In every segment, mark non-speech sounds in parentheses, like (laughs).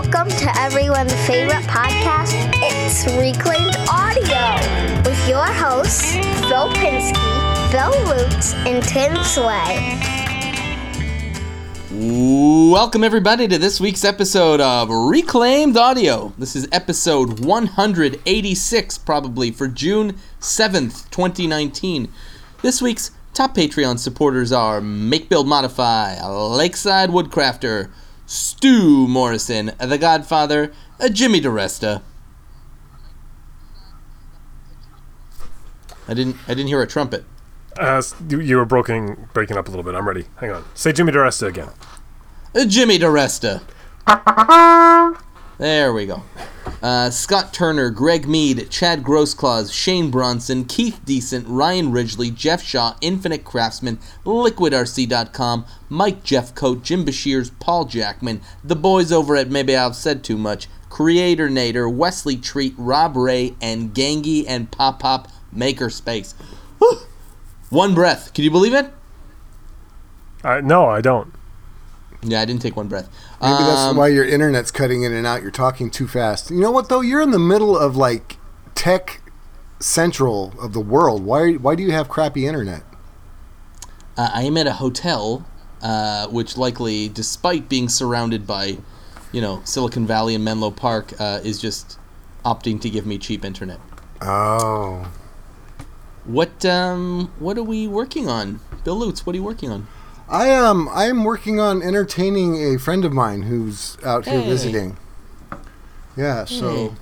Welcome to everyone's favorite podcast. It's Reclaimed Audio with your hosts, Phil Pinsky, Bill Lutz, and Tim Sway. Welcome, everybody, to this week's episode of Reclaimed Audio. This is episode 186, probably, for June 7th, 2019. This week's top Patreon supporters are Make Build Modify, Lakeside Woodcrafter, Stu Morrison, The Godfather, uh, Jimmy DiResta. I didn't. I didn't hear a trumpet. Uh, you, you were broken, breaking up a little bit. I'm ready. Hang on. Say Jimmy DiResta again. Uh, Jimmy DiResta. (laughs) There we go. Uh, Scott Turner, Greg Mead, Chad Grossclaws, Shane Bronson, Keith Decent, Ryan Ridgely, Jeff Shaw, Infinite Craftsman, LiquidRC.com, Mike Jeffcoat, Jim Bashirs, Paul Jackman, the boys over at Maybe I've Said Too Much, Creator Nader, Wesley Treat, Rob Ray, and Gangy and Pop Pop Makerspace. Whew. One breath. Can you believe it? Uh, no, I don't. Yeah, I didn't take one breath. Maybe that's Um, why your internet's cutting in and out. You're talking too fast. You know what though? You're in the middle of like tech central of the world. Why? Why do you have crappy internet? Uh, I am at a hotel, uh, which likely, despite being surrounded by, you know, Silicon Valley and Menlo Park, uh, is just opting to give me cheap internet. Oh, What um, what are we working on, Bill Lutz? What are you working on? I am. I am working on entertaining a friend of mine who's out here Hey. visiting. Yeah. So Hey.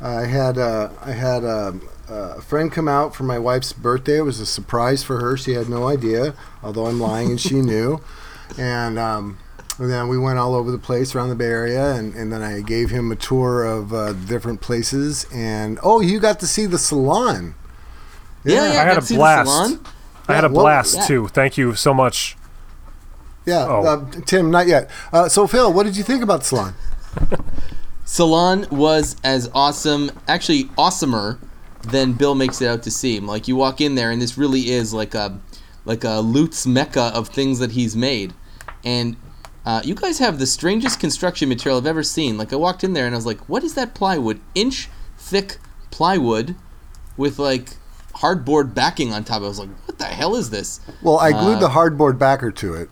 I had uh, I had um, a friend come out for my wife's birthday. It was a surprise for her. She had no idea, although I'm lying and she (laughs) knew. And um, and then we went all over the place around the Bay Area, and, and then I gave him a tour of uh, different places. And oh, you got to see the salon. Yeah, yeah. I got had a blast. salon. I had a well, blast yeah. too. Thank you so much. Yeah, Oh. uh, Tim, not yet. Uh, so Phil, what did you think about salon? (laughs) Salon was as awesome, actually awesomer than Bill makes it out to seem. Like you walk in there, and this really is like a like a Lutz mecca of things that he's made. And uh, you guys have the strangest construction material I've ever seen. Like I walked in there and I was like, "What is that plywood? Inch thick plywood with like hardboard backing on top." I was like, "What the hell is this?" Well, I glued Uh, the hardboard backer to it.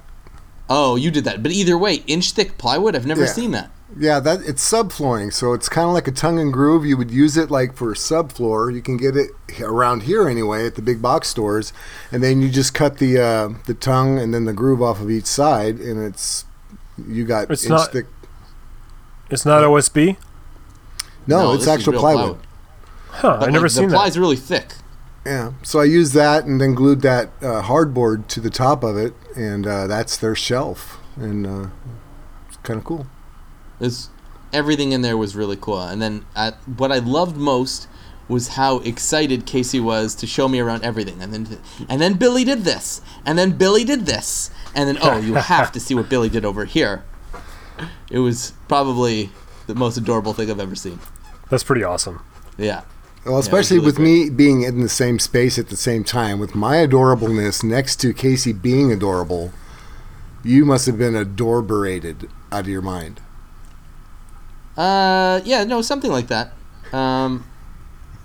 Oh, you did that. But either way, inch thick plywood. I've never Yeah. seen that. Yeah, that it's subflooring, so it's kind of like a tongue and groove. You would use it like for subfloor. You can get it around here anyway at the big box stores, and then you just cut the uh, the tongue and then the groove off of each side, and it's you got It's inch not- thick. It's not OSB. No, this it's actual real plywood. Huh? But I never like, seen the that. ply's really thick. Yeah, so I used that and then glued that uh, hardboard to the top of it, and uh, that's their shelf, and uh, it's kind of cool. It's, everything in there was really cool. And then uh, what I loved most was how excited Casey was to show me around everything. And then and then Billy did this, and then Billy did this, and then oh, you have to see what Billy did over here. It was probably the most adorable thing I've ever seen. That's pretty awesome. Yeah. Well, especially really with great. me being in the same space at the same time, with my adorableness next to Casey being adorable, you must have been adorberated out of your mind. Uh, yeah, no, something like that. Um,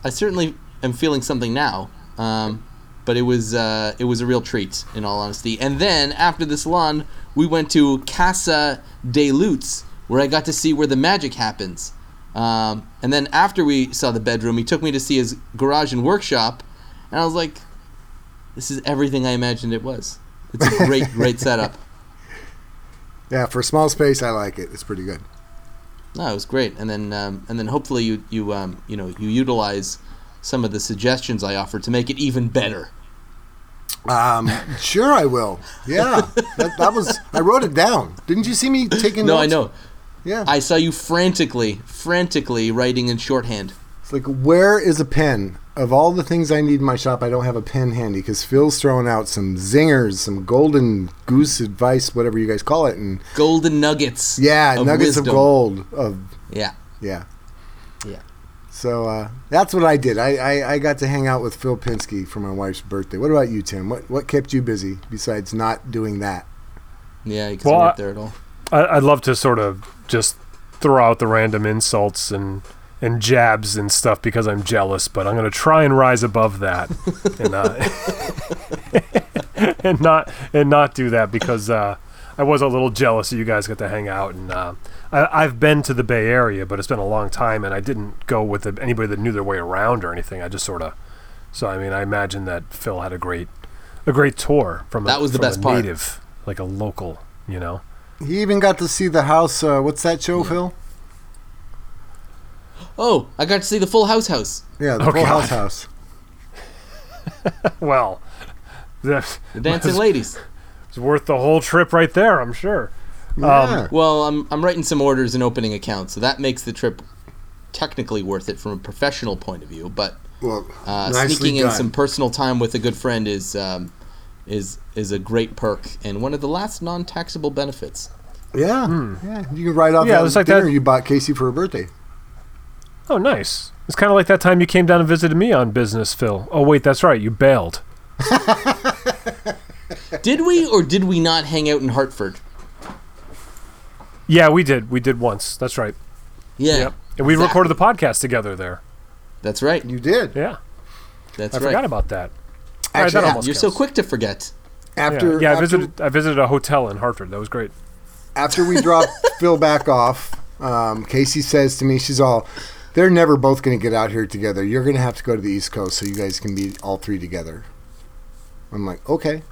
I certainly am feeling something now. Um, but it was uh, it was a real treat, in all honesty. And then after the salon, we went to Casa de Lutz, where I got to see where the magic happens. Um, and then after we saw the bedroom, he took me to see his garage and workshop, and I was like, "This is everything I imagined it was. It's a great, (laughs) great setup." Yeah, for a small space, I like it. It's pretty good. No, it was great, and then um, and then hopefully you you um, you know you utilize some of the suggestions I offered to make it even better. Um, sure, I will. Yeah, (laughs) that, that was. I wrote it down. Didn't you see me taking No, notes? I know. Yeah, I saw you frantically, frantically writing in shorthand. it's like where is a pen? Of all the things I need in my shop, I don't have a pen handy because Phil's throwing out some zingers, some golden goose advice, whatever you guys call it, and Golden nuggets. yeah, of nuggets wisdom. of gold. Of Yeah, yeah. yeah. So uh, that's what I did. I, I, I got to hang out with Phil Pinsky for my wife's birthday. What about you, Tim? What what kept you busy besides not doing that? Yeah, because Well, you I- weren't there at all. I, I'd love to sort of just throw out the random insults and and jabs and stuff because I'm jealous, but I'm gonna try and rise above that (laughs) and uh, (laughs) and not and not do that because uh, I was a little jealous that you guys got to hang out and uh, I, I've been to the Bay Area, but it's been a long time and I didn't go with anybody that knew their way around or anything. I just sort of so I mean I imagine that Phil had a great a great tour from a, That was the best a part. native like a local, you know. He even got to see the house. Uh, what's that show, Phil? Oh, I got to see the Full House house. Yeah, the Oh, Full God. House house. (laughs) Well, (laughs) that The Dancing was- Ladies. It's worth the whole trip right there, I'm sure. Yeah. Well, I'm I'm writing some orders and opening accounts, so that makes the trip technically worth it from a professional point of view. But well, uh, nicely sneaking in some personal time with a good friend is um, is is a great perk and one of the last non-taxable benefits. Yeah, hmm. yeah. You can write off. Yeah, that it's like dinner that- you bought Casey for her birthday. Oh, nice. It's kind of like that time you came down and visited me on business, Phil. Oh, wait, that's right. You bailed. (laughs) Did we or did we not hang out in Hartford? Yeah, we did. We did once. That's right. Yeah, Yep. And we exactly. recorded the podcast together there. That's right. You did. Yeah. That's I right. forgot about that. All right, Actually, that yeah, You're so quick to forget. After yeah, yeah I visited. I visited a hotel in Hartford. That was great. after we dropped (laughs) Phil back off, um, Casey says to me, she's all, "They're never both going to get out here together. You're going to have to go to the East Coast so you guys can be all three together." I'm like, "Okay."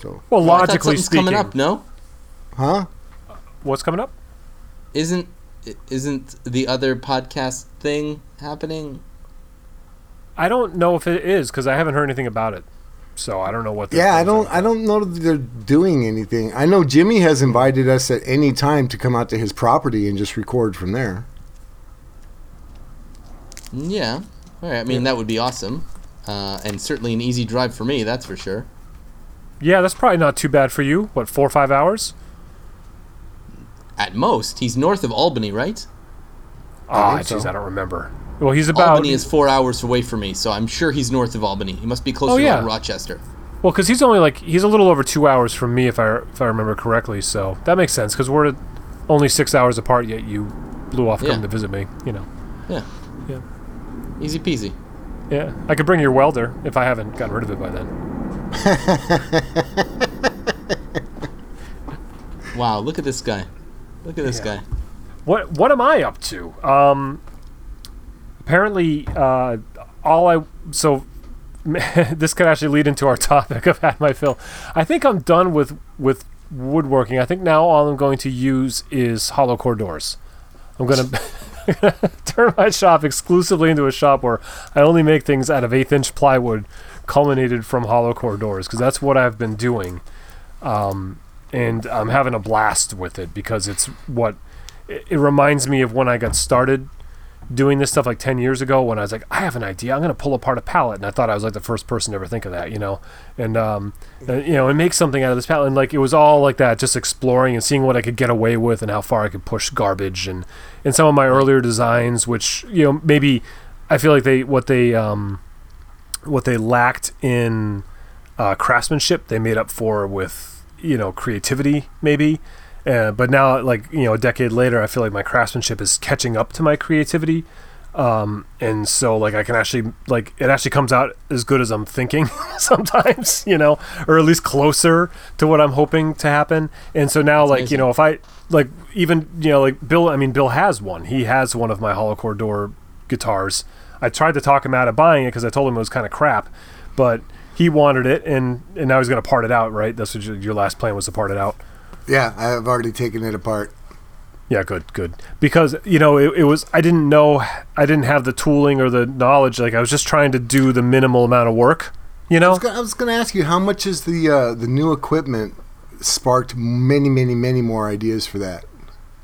So, Well, logically something's speaking, coming up. No, huh? what's coming up? isn't isn't the other podcast thing happening? I don't know if it is because I haven't heard anything about it. So I don't know what. Yeah, I don't. I don't know that they're doing anything. I know Jimmy has invited us at any time to come out to his property and just record from there. Yeah. All right. I mean, that would be awesome, uh, and certainly an easy drive for me. That's for sure. Yeah, that's probably not too bad for you. What, four or five hours? At most, he's north of Albany, right? Ah, think so. jeez, I don't remember. Well, he's about. Albany is four hours away from me, so I'm sure he's north of Albany. He must be closer Oh, yeah. to Rochester. Well, because he's only like he's a little over two hours from me, if I if I remember correctly. So that makes sense because we're only six hours apart. Yet you blew off coming Yeah. to visit me. You know. Yeah. Yeah. Easy peasy. Yeah, I could bring your welder if I haven't gotten rid of it by then. (laughs) Wow, look at this guy. Look at this Yeah. guy. What what am I up to? Um, apparently, uh, all I so (laughs) this could actually lead into our topic (laughs) of had my fill. I think I'm done with with woodworking. I think now all I'm going to use is hollow core doors. I'm gonna (laughs) turn my shop exclusively into a shop where I only make things out of eighth inch plywood, culminated from hollow core doors, because that's what I've been doing. Um, and I'm having a blast with it because it's what it, it reminds me of when I got started doing this stuff like 10 years ago when I was like, I have an idea. I'm going to pull apart a pallet. And I thought I was like the first person to ever think of that, you know? And, um, and, you know, and make something out of this pallet. And like, it was all like that, just exploring and seeing what I could get away with and how far I could push garbage. And, and some of my earlier designs, which, you know, maybe I feel like they, what they, um, what they lacked in uh, craftsmanship, they made up for with, you know, creativity, maybe. Uh, but now, like you know, a decade later, I feel like my craftsmanship is catching up to my creativity, um, and so like I can actually like it actually comes out as good as I'm thinking (laughs) sometimes, you know, or at least closer to what I'm hoping to happen. And so now, like you know, if I like even you know like Bill, I mean Bill has one. He has one of my hollow core door guitars. I tried to talk him out of buying it because I told him it was kind of crap, but he wanted it, and and now he's gonna part it out, right? That's what your, your last plan was to part it out. Yeah, I've already taken it apart. Yeah, good, good. Because you know, it, it was I didn't know I didn't have the tooling or the knowledge. Like I was just trying to do the minimal amount of work. You know? I was going to ask you how much is the uh, the new equipment sparked many, many, many more ideas for that,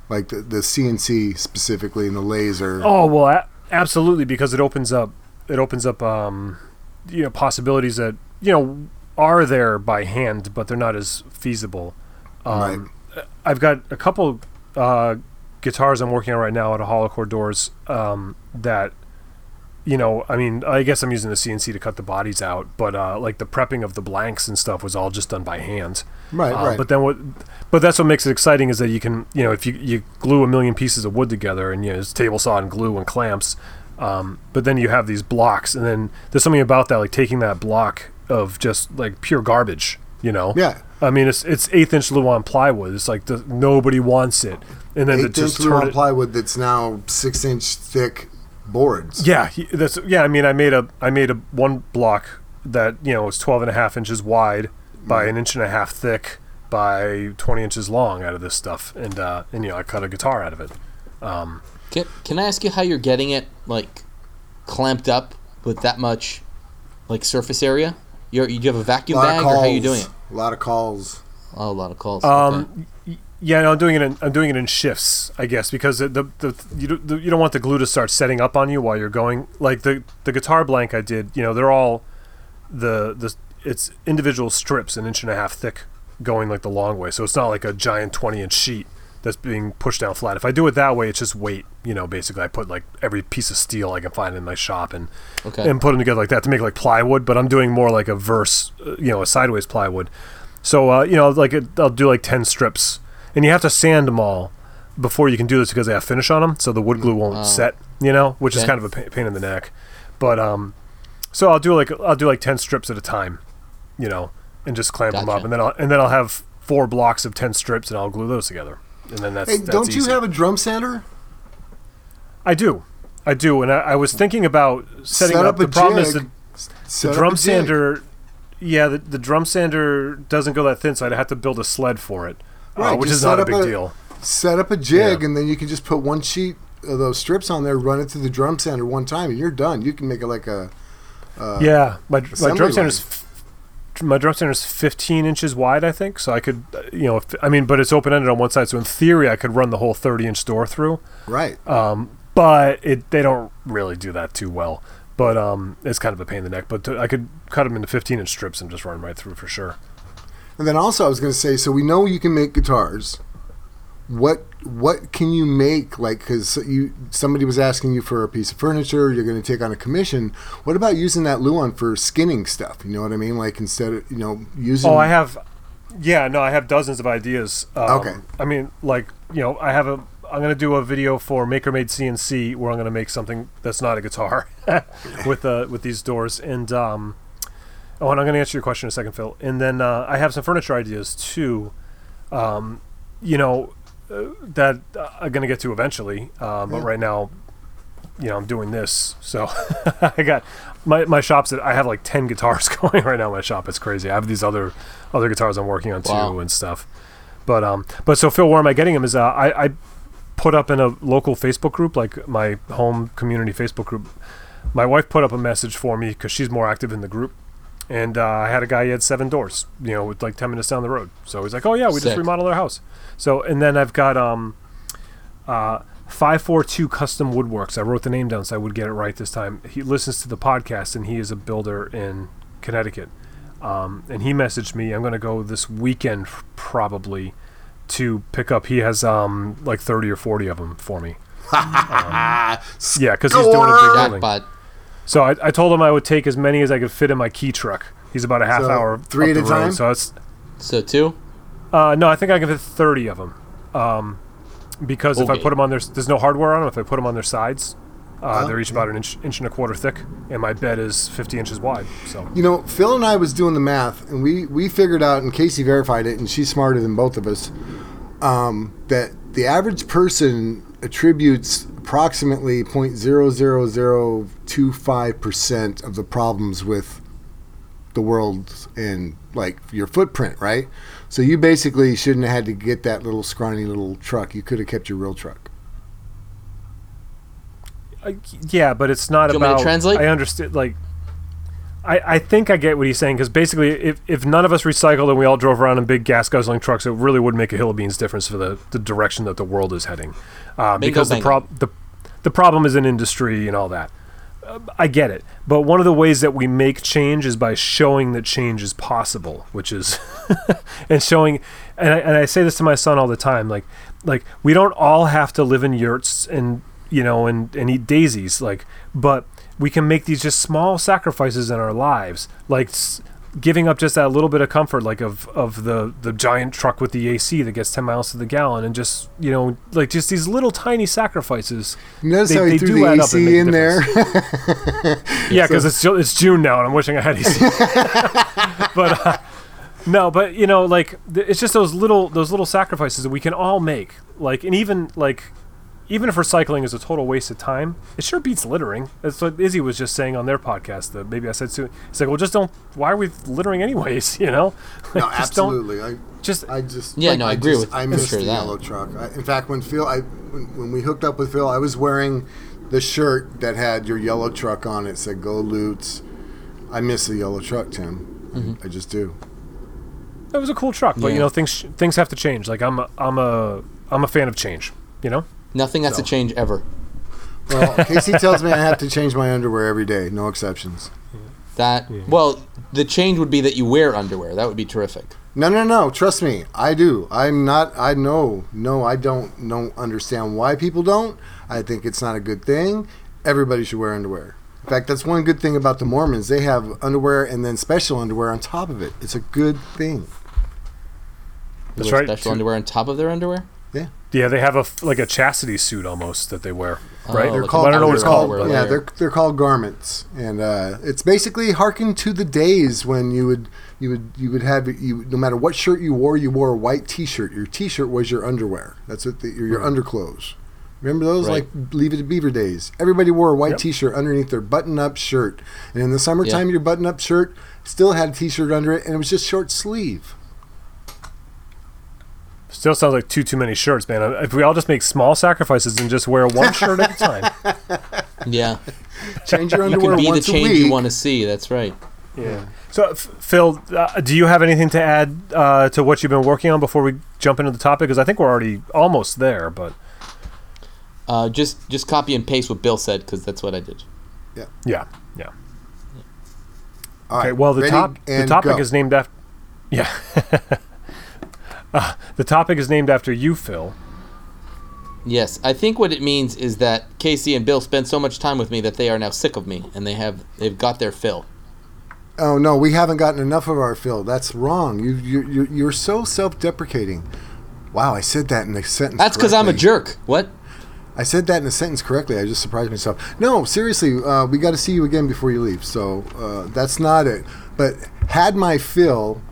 like the, the CNC specifically and the laser. Oh well, a- absolutely. Because it opens up it opens up um, you know possibilities that you know are there by hand, but they're not as feasible. Um, I've got a couple uh, guitars I'm working on right now at a Hollow Core Doors um, that you know, I mean, I guess I'm using the CNC to cut the bodies out, but uh, like the prepping of the blanks and stuff was all just done by hand. Right, Uh, right. But then what? But that's what makes it exciting is that you can, you know, if you you glue a million pieces of wood together and you know, it's table saw and glue and clamps, um, but then you have these blocks, and then there's something about that, like taking that block of just like pure garbage, you know. Yeah. I mean, it's it's eighth inch Luan plywood. It's like the, nobody wants it, and then to just inch turn Luan it. plywood that's now six inch thick boards. Yeah, he- that's yeah. I mean, I made a I made a one block that you know was 12 and a half inches wide by an inch and a half thick by 20 inches long out of this stuff, and uh, and you know I cut a guitar out of it. Can, can I ask you how you're getting it like clamped up with that much like surface area? You're, you have a A vacuum lot bag, or calls. how you doing it? A lot of calls. Oh, a lot of calls. Um, y- yeah, no, I'm doing it. In, I'm doing it in shifts, I guess, because the, the, the you don't, the, you don't want the glue to start setting up on you while you're going. Like the the guitar blank I did, you know, they're all the the it's individual strips, an inch and a half thick, going like the long way. So it's not like a giant 20 inch sheet that's being pushed down flat. If I do it that way, it's just weight. You know, basically, I put like every piece of steel I can find in my shop and Okay. and put them together like that to make like plywood. But I'm doing more like a verse, uh, you know, a sideways plywood. So uh, you know, like it, I'll do like ten strips, and you have to sand them all before you can do this because they have finish on them, so the wood glue won't Oh. set. You know, which is kind of a pain in the neck. But um, so I'll do like I'll do like ten strips at a time, you know, and just clamp them up, and then I'll and then I'll have four blocks of ten strips, and I'll glue those together, and then that's Hey, that's don't you easy. have a drum sander? I do, I do, and I, I was thinking about setting Set up. up a The problem is the the drum sander yeah the, the drum sander doesn't go that thin so i'd have to build a sled for it uh, which is not a big a- deal Set up a jig, Yeah. and then you can just put one sheet of those strips on there, run it through the drum sander one time, and you're done. You can make it like a yeah my, my drum sander's f- my drum sander's 15 inches wide i think. So i could you know if, i mean but it's open-ended on one side. So in theory i could run the whole 30 inch door through. Right. but it they don't really do that too well. But um it's kind of a pain in the neck. But to, i could cut them into 15 inch strips and just run right through for sure. And then also, I was going to say, so we know you can make guitars. What what can you make? Like, because you somebody was asking you for a piece of furniture, you're going to take on a commission. What about using that Luan for skinning stuff? You know what I mean? Like instead of you know using. Oh, I have. Yeah, no, I have dozens of ideas. Um, Okay. I mean, like you know, I have a. I'm gonna do a video for Maker Made CNC where I'm gonna make something that's not a guitar (laughs) with uh with these doors and um. Oh, and I'm gonna answer your question in a second, Phil. And then uh, I have some furniture ideas too. Um, you know, that uh, I'm gonna get to eventually. Um, but right now, you know, I'm doing this, so (laughs) I got my my shop's that I have like ten guitars (laughs) going right now. in My shop, it's crazy. I have these other other guitars I'm working on too and stuff. But um, but so Phil, where am I getting them? Is uh, I I put up in a local Facebook group, like my home community Facebook group. My wife put up a message for me because she's more active in the group. And uh, I had a guy, he had seven doors, you know, with like 10 minutes down the road. So he's like, oh, yeah, we just Sick. remodeled our house. So, and then I've got um, uh, 542 Custom Woodworks. I wrote the name down so I would get it right this time. He listens to the podcast and he is a builder in Connecticut. Um, and he messaged me, I'm going to go this weekend probably to pick up. He has um, like 30 or 40 of them for me. (laughs) Um, yeah, because he's doing a big Score! building. Jackpot. So I, I told him I would take as many as I could fit in my kei truck. He's about a half So, hour three up at the a road, time? So it's So two. uh, no, I think I can fit thirty of them. Um, because if I Okay. put them on their, there's no hardware on them. If I put them on their sides, uh, Oh, they're each about an inch, inch and a quarter thick, and my bed is 50 inches wide. So You know, Phil and I was doing the math, and we we figured out, and Casey verified it, and she's smarter than both of us, um, that the average person attributes approximately 0.00025 percent of the problems with the world and like your footprint, right? So you basically shouldn't have had to get that little scrawny little truck. You could have kept your real truck. uh, yeah, but it's not Do you want me to about. translate? I understand. Like, I I think I get what he's saying because basically, if if none of us recycled and we all drove around in big gas guzzling trucks, it really would make a hill of beans difference for the the direction that the world is heading. Uh, because the prob the the problem is in industry and all that. Uh, I get it, but one of the ways that we make change is by showing that change is possible, which is (laughs) and showing. And I, and I say this to my son all the time, like like we don't all have to live in yurts and you know and and eat daisies, like but we can make these just small sacrifices in our lives, like giving up just that little bit of comfort, like of of the the giant truck with the AC that gets ten miles to the gallon, and just you know, like just these little tiny sacrifices. Notice They- how he threw do the add up and AC in there. (laughs) Yeah, because it's it's June now, and I'm wishing I had AC. (laughs) but uh, no, but you know, like th- it's just those little those little sacrifices that we can all make. Like, and even like even if recycling is a total waste of time, it sure beats littering. That's what Izzy was just saying on their podcast. That maybe I said soon. It's like, well, just don't. Why are we littering anyways? (laughs) You know? no, Like, just don't- absolutely. I, Just I just Yeah, no, I agree just- with- I for missed sure the that. yellow truck. I, in fact, when Phil, I when, when we hooked up with Phil, I was wearing the shirt that had your yellow truck on it. Said "Go Lutz." I miss the yellow truck, Tim. Mm-hmm. I just do. That was a cool truck, but you know, things things have to change. Like I'm a, I'm a I'm a fan of change. You know? Nothing has to change ever. Well, Casey tells me I have to change my underwear every day, no exceptions. That well, the change would be that you wear underwear. That would be terrific. No, no, no. Trust me, I do. I'm not. I know. No, I don't. Don't understand why people don't. I think it's not a good thing. Everybody should wear underwear. In fact, that's one good thing about the Mormons. They have underwear and then special underwear on top of it. It's a good thing. That's right. Special underwear on top of their underwear. Yeah, they have a f- like a chastity suit almost that they wear, right? Oh, They're called. I don't know what it's they're called. underwear Yeah, layer. they're they're called garments, and uh, it's basically harken to the days when you would you would you would have you no matter what shirt you wore, you wore a white T-shirt. Your T-shirt was your underwear. That's what the, your, your underclothes. Remember those Right. like Leave It to Beaver days? Everybody wore a white Yep. T-shirt underneath their button-up shirt, and in the summertime, your button-up shirt still had a T-shirt under it, and it was just short sleeve. Still sounds like too too many shirts, man. Uh, If we all just make small sacrifices and just wear one shirt at a time. (laughs) Yeah, Change your you underwear can be once a change week. you want to see. That's right. Yeah. So, Phil, uh, do you have anything to add uh, to what you've been working on before we jump into the topic? Because I think we're already almost there. But Uh, just just copy and paste what Bill said because that's what I did. yeah, yeah. All Okay. right, Well, the top the topic go. is named after. Yeah. (laughs) uh, the topic is named after you, Phil. Yes, I think what it means is that Casey and Bill spend so much time with me that they are now sick of me and they have they've got their fill. Oh no, we haven't gotten enough of our fill. That's wrong. You you you you're so self-deprecating. Wow, I said that in a sentence. That's because I'm a jerk. What? I said that in a sentence correctly. I just surprised myself. No, seriously, uh, we got to see you again before you leave. So uh, that's not it. But had my fill,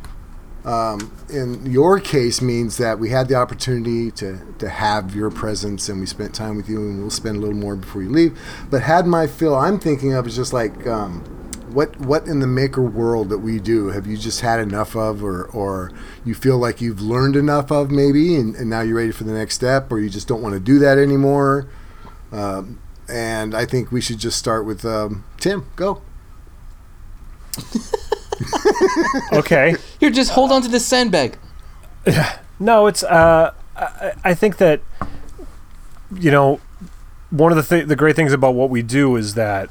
um, in your case, means that we had the opportunity to to have your presence and we spent time with you, and we'll spend a little more before you leave. But had my fill, I'm thinking of is just like. Um, what, what in the maker world that we do have you just had enough of or, or you feel like you've learned enough of maybe and, and now you're ready for the next step or you just don't want to do that anymore um, and I think we should just start with um, Tim. Go. (laughs) (laughs) Okay. Here, just hold on to this sandbag. No, it's. Uh, I, I think that you know one of the th- the great things about what we do is that.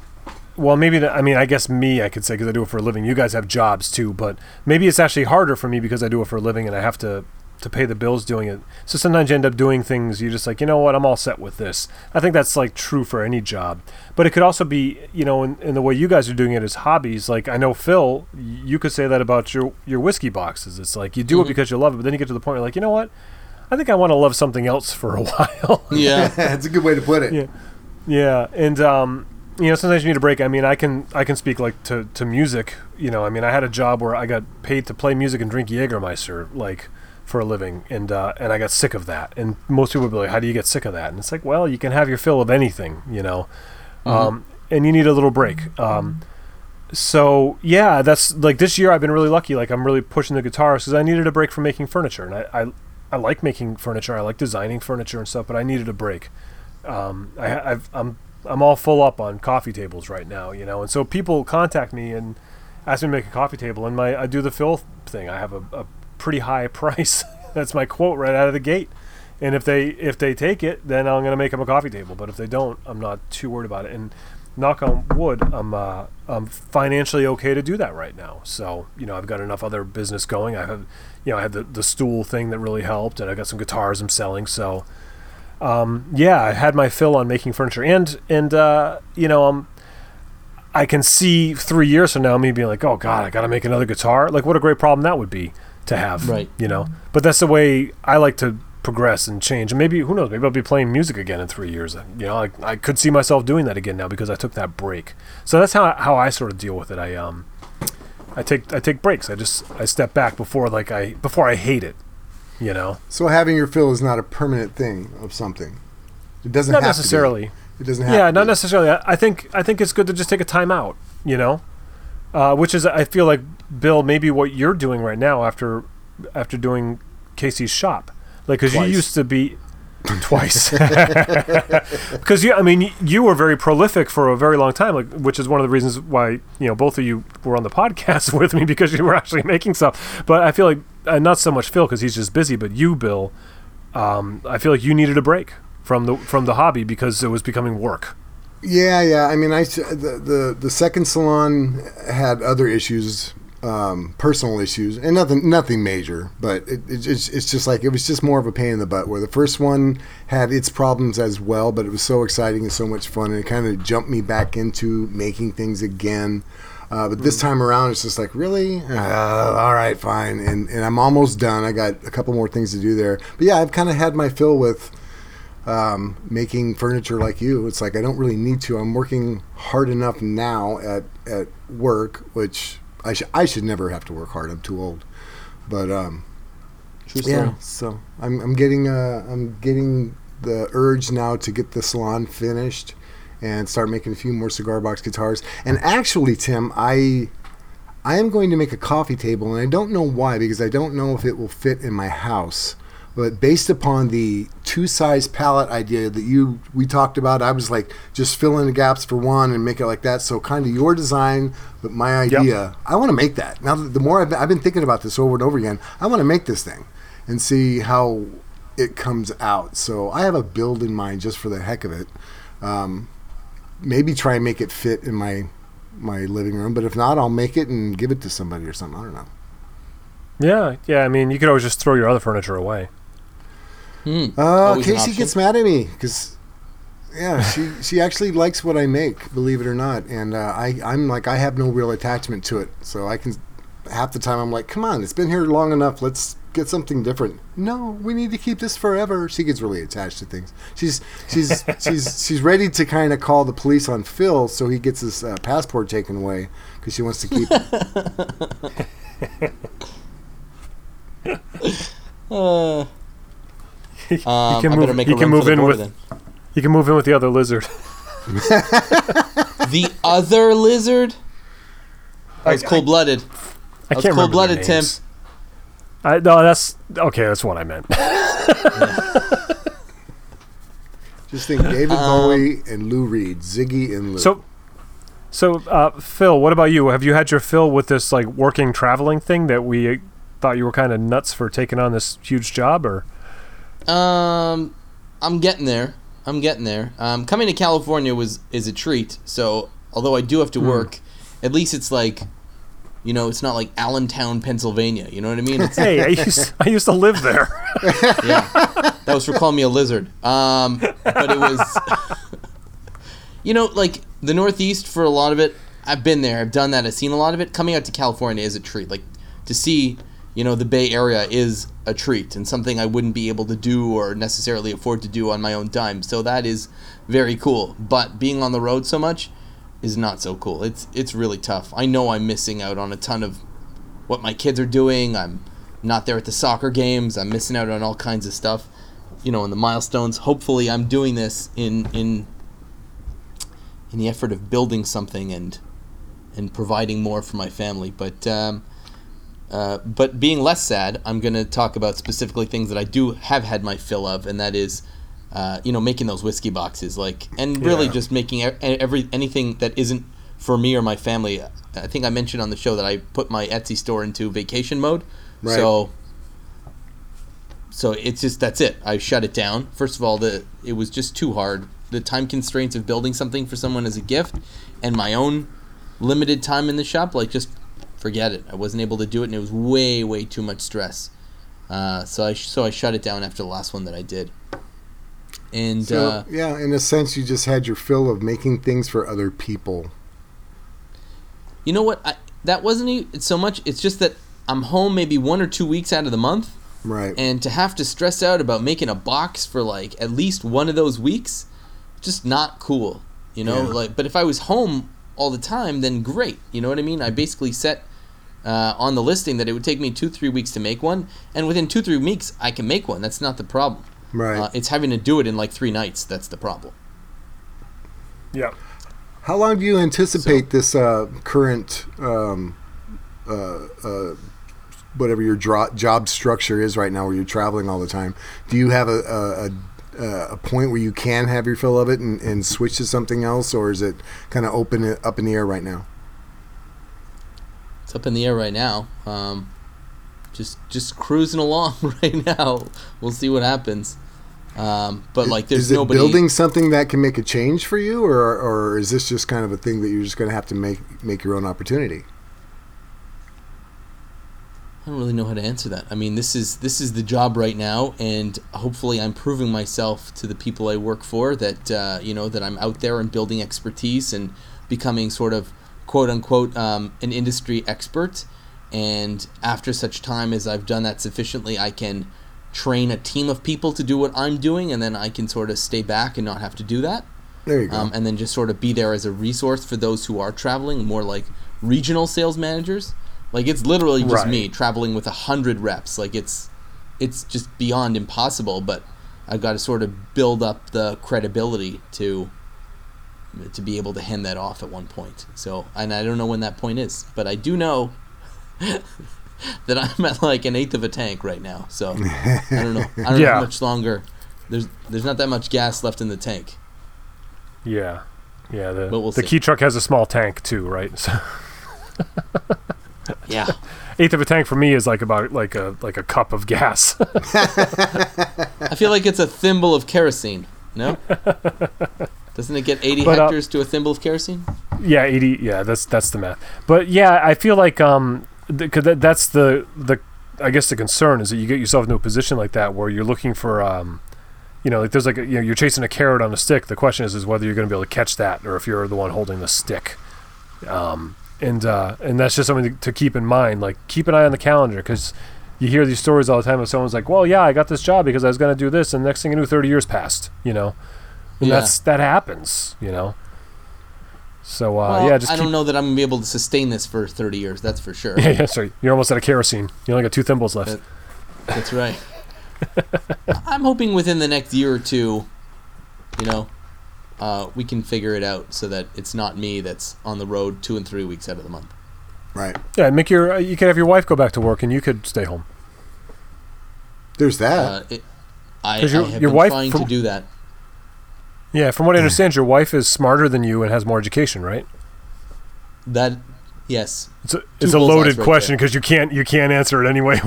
Well, maybe the, I mean I guess me I could say because I do it for a living. You guys have jobs too, but maybe it's actually harder for me because I do it for a living and I have to to pay the bills doing it. So sometimes you end up doing things you're just like, you know what, I'm all set with this. I think that's like true for any job. But it could also be, you know, in, in the way you guys are doing it as hobbies. Like I know Phil, you could say that about your your whiskey boxes. It's like you do it because you love it, but then you get to the point where you're like, you know what? I think I want to love something else for a (laughs) while. Yeah. (laughs) That's a good way to put it. Yeah. Yeah, and um, you know, sometimes you need a break. I mean, I can I can speak like to, to music. You know, I mean, I had a job where I got paid to play music and drink Jägermeister like for a living, and uh, and I got sick of that. And most people would be like, "How do you get sick of that?" And it's like, well, you can have your fill of anything, you know, um, and you need a little break. Um, so yeah, that's like this year I've been really lucky. Like I'm really pushing the guitars because I needed a break from making furniture, and I, I I like making furniture. I like designing furniture and stuff, but I needed a break. Um, I, I've, I'm I'm all full up on coffee tables right now, you know, and so people contact me and ask me to make a coffee table, and my I do the fill thing. I have a, a pretty high (laughs) price. That's my quote right out of the gate. And if they if they take it, then I'm gonna make them a coffee table. But if they don't, I'm not too worried about it. And knock on wood, I'm uh, I'm financially okay to do that right now. So you know, I've got enough other business going. I have, you know, I had the the stool thing that really helped, and I got some guitars I'm selling. So um, yeah, I had my fill on making furniture, and and uh, you know, um, I can see three years from now me being like, oh god, I got to make another guitar. Like, what a great problem that would be to have. Right. You know. But that's the way I like to progress and change. And maybe who knows? Maybe I'll be playing music again in three years. You know, I, I could see myself doing that again now because I took that break. So that's how how I sort of deal with it. I um, I take I take breaks. I just I step back before like I before I hate it. You know. So having your fill is not a permanent thing of something. It doesn't Not have to be. necessarily. It doesn't have yeah, to not be. necessarily. I, I think I think it's good to just take a time out. You know, uh, which is I feel like Bill maybe what you're doing right now after after doing Casey's shop, like because you used to be (laughs) twice. (laughs) Because you I mean you were very prolific for a very long time like which is one of the reasons why you know both of you were on the (laughs) podcast with me because you were actually making stuff. But I feel like uh, not so much Phil because he's just busy but you Bill um, I feel like you needed a break from the from the hobby because it was becoming work. Yeah, yeah. I mean, I the the, the second salon had other issues, um, personal issues, and nothing nothing major. But it, it, it's it's just like it was just more of a pain in the butt. Where the first one had its problems as well, but it was so exciting and so much fun, and it kind of jumped me back into making things again. Uh, but this time around, it's just like really, uh, all right, fine, and and I'm almost done. I got a couple more things to do there. But yeah, I've kind of had my fill with um, making furniture like you. It's like I don't really need to. I'm working hard enough now at at work, which I should I should never have to work hard. I'm too old. But um, yeah, so I'm I'm getting uh I'm getting the urge now to get the salon finished and start making a few more cigar box guitars. And actually, Tim, I I am going to make a coffee table, and I don't know why because I don't know if it will fit in my house. But based upon the two size palette idea that you we talked about, I was like just fill in the gaps for one and make it like that. So kind of your design, but my idea. I want to make that. Now the more I've been, I've been thinking about this over and over again, I want to make this thing and see how it comes out. So I have a build in mind just for the heck of it. Um, maybe try and make it fit in my my living room, but if not, I'll make it and give it to somebody or something. I don't know. yeah yeah I mean you could always just throw your other furniture away Hmm. Uh, Casey gets mad at me because, yeah, she she actually likes what I make, believe it or not, and uh, I I'm like I have no real attachment to it, so I can half the time I'm like, come on, it's been here long enough, let's get something different. No, we need to keep this forever. She gets really attached to things. She's she's (laughs) she's she's ready to kind of call the police on Phil so he gets his uh, passport taken away because she wants to keep. (laughs) Uh, (laughs) um, can I move- make he a can run move for the in border with- you can move in with the other lizard (laughs) the other lizard. I was cold blooded. I was can't remember cold-blooded, Tim. names. I, no, that's okay. That's what I meant. (laughs) Just think, David Um, Bowie and Lou Reed, Ziggy and Lou. so, so uh, Phil, what about you? Have you had your fill with this like working traveling thing that we uh, thought you were kind of nuts for taking on this huge job, or Um, I'm getting there. I'm getting there. Um, coming to California was is a treat. So although I do have Hmm. to work, at least it's like, you know, it's not like Allentown, Pennsylvania. You know what I mean? It's, hey, I used I used to live there. (laughs) yeah, that was for calling me a lizard. Um, but it was, (laughs) you know, like the Northeast for a lot of it. I've been there. I've done that. I've seen a lot of it. Coming out to California is a treat. Like to see, you know, the Bay Area is a treat and something I wouldn't be able to do or necessarily afford to do on my own dime. So that is very cool. But being on the road so much is not so cool. It's it's really tough. I know I'm missing out on a ton of what my kids are doing. I'm not there at the soccer games. I'm missing out on all kinds of stuff. You know, in the milestones. Hopefully, I'm doing this in in in the effort of building something and and providing more for my family. But um, uh, but being less sad, I'm going to talk about specifically things that I do have had my fill of, and that is. Uh, you know, making those whiskey boxes, like, and really Yeah. just making every anything that isn't for me or my family. I think I mentioned on the show that I put my Etsy store into vacation mode. Right. So so it's just that's it. I shut it down. First of all, the it was just too hard. The time constraints of building something for someone as a gift and my own limited time in the shop, like just forget it. I wasn't able to do it and it was way way too much stress. Uh, so I so I shut it down after the last one that I did. And So, uh, yeah, in a sense, you just had your fill of making things for other people. You know what? I, that wasn't so much. It's just that I'm home maybe one or two weeks out of the month, Right. and to have to stress out about making a box for like at least one of those weeks, just not cool. You know, Yeah. like. But if I was home all the time, then great. You know what I mean? I basically set. Uh, on the listing that it would take me two three weeks to make one and within two three weeks i can make one that's not the problem right. uh, it's having to do it in like three nights that's the problem Yeah. How long do you anticipate this uh, current, um, uh, uh, whatever your dro- job structure is right now, where you're traveling all the time? Do you have a, a, a, a point where you can have your fill of it and, and switch to something else, or is it kind of open up in the air right now? it's up in the air right now. Um, just just cruising (laughs) along right now. We'll see what happens. Um, but like, there's is it nobody. building something that can make a change for you, or or is this just kind of a thing that you're just going to have to make make your own opportunity? I don't really know how to answer that. I mean, this is this is the job right now, and hopefully, I'm proving myself to the people I work for that uh, you know that I'm out there and building expertise and becoming sort of quote unquote um, an industry expert. And after such time as I've done that sufficiently, I can train a team of people to do what I'm doing, and then I can sort of stay back and not have to do that. There you go. um, and then just sort of be there as a resource for those who are traveling, more like regional sales managers. Like it's literally just Right. me traveling with a hundred reps. Like it's it's just beyond impossible. But I've got to sort of build up the credibility to to be able to hand that off at one point. So and I don't know when that point is, but I do know (laughs) that I'm at like an eighth of a tank right now. So I don't know. I don't know (laughs) Yeah. how much longer. There's there's not that much gas left in the tank. Yeah. Yeah. The, we'll the see. kei truck has a small tank too, right? (laughs) So Yeah. (laughs) eighth of a tank for me is like about like a like a cup of gas. (laughs) I feel like it's a thimble of kerosene. No? (laughs) Doesn't it get 80 But, uh, hectares to a thimble of kerosene? yeah, eighty. Yeah, that's that's the math. But yeah, I feel like um, th- 'cause that, that's the the I guess the concern is that you get yourself into a position like that where you're looking for um, you know, like there's like a, you know you're chasing a carrot on a stick. The question is is whether you're going to be able to catch that or if you're the one holding the stick. Um, and uh, and that's just something to, to keep in mind. Like keep an eye on the calendar because you hear these stories all the time of someone's like, well, yeah, I got this job because I was going to do this, and next thing you knew, 30 years passed. You know, and Yeah. that's that happens. You know. So uh, Well, yeah, just I keep, don't know that I'm going to be able to sustain this for 30 years, that's for sure. (laughs) Yeah, yeah, sorry. You're almost out of kerosene. You only got two thimbles left. Uh, That's right. (laughs) I'm hoping within the next year or two, you know, uh, we can figure it out so that it's not me that's on the road two and three weeks out of the month. right. yeah, make your. Uh, you could have your wife go back to work, and you could stay home. There's that. Uh, it, I, 'Cause your- I have your been wife trying from- to do that. Yeah, from what I understand, your wife is smarter than you and has more education, right? That, yes. It's a, it's a loaded right question because you can't you can't answer it anyway. (laughs)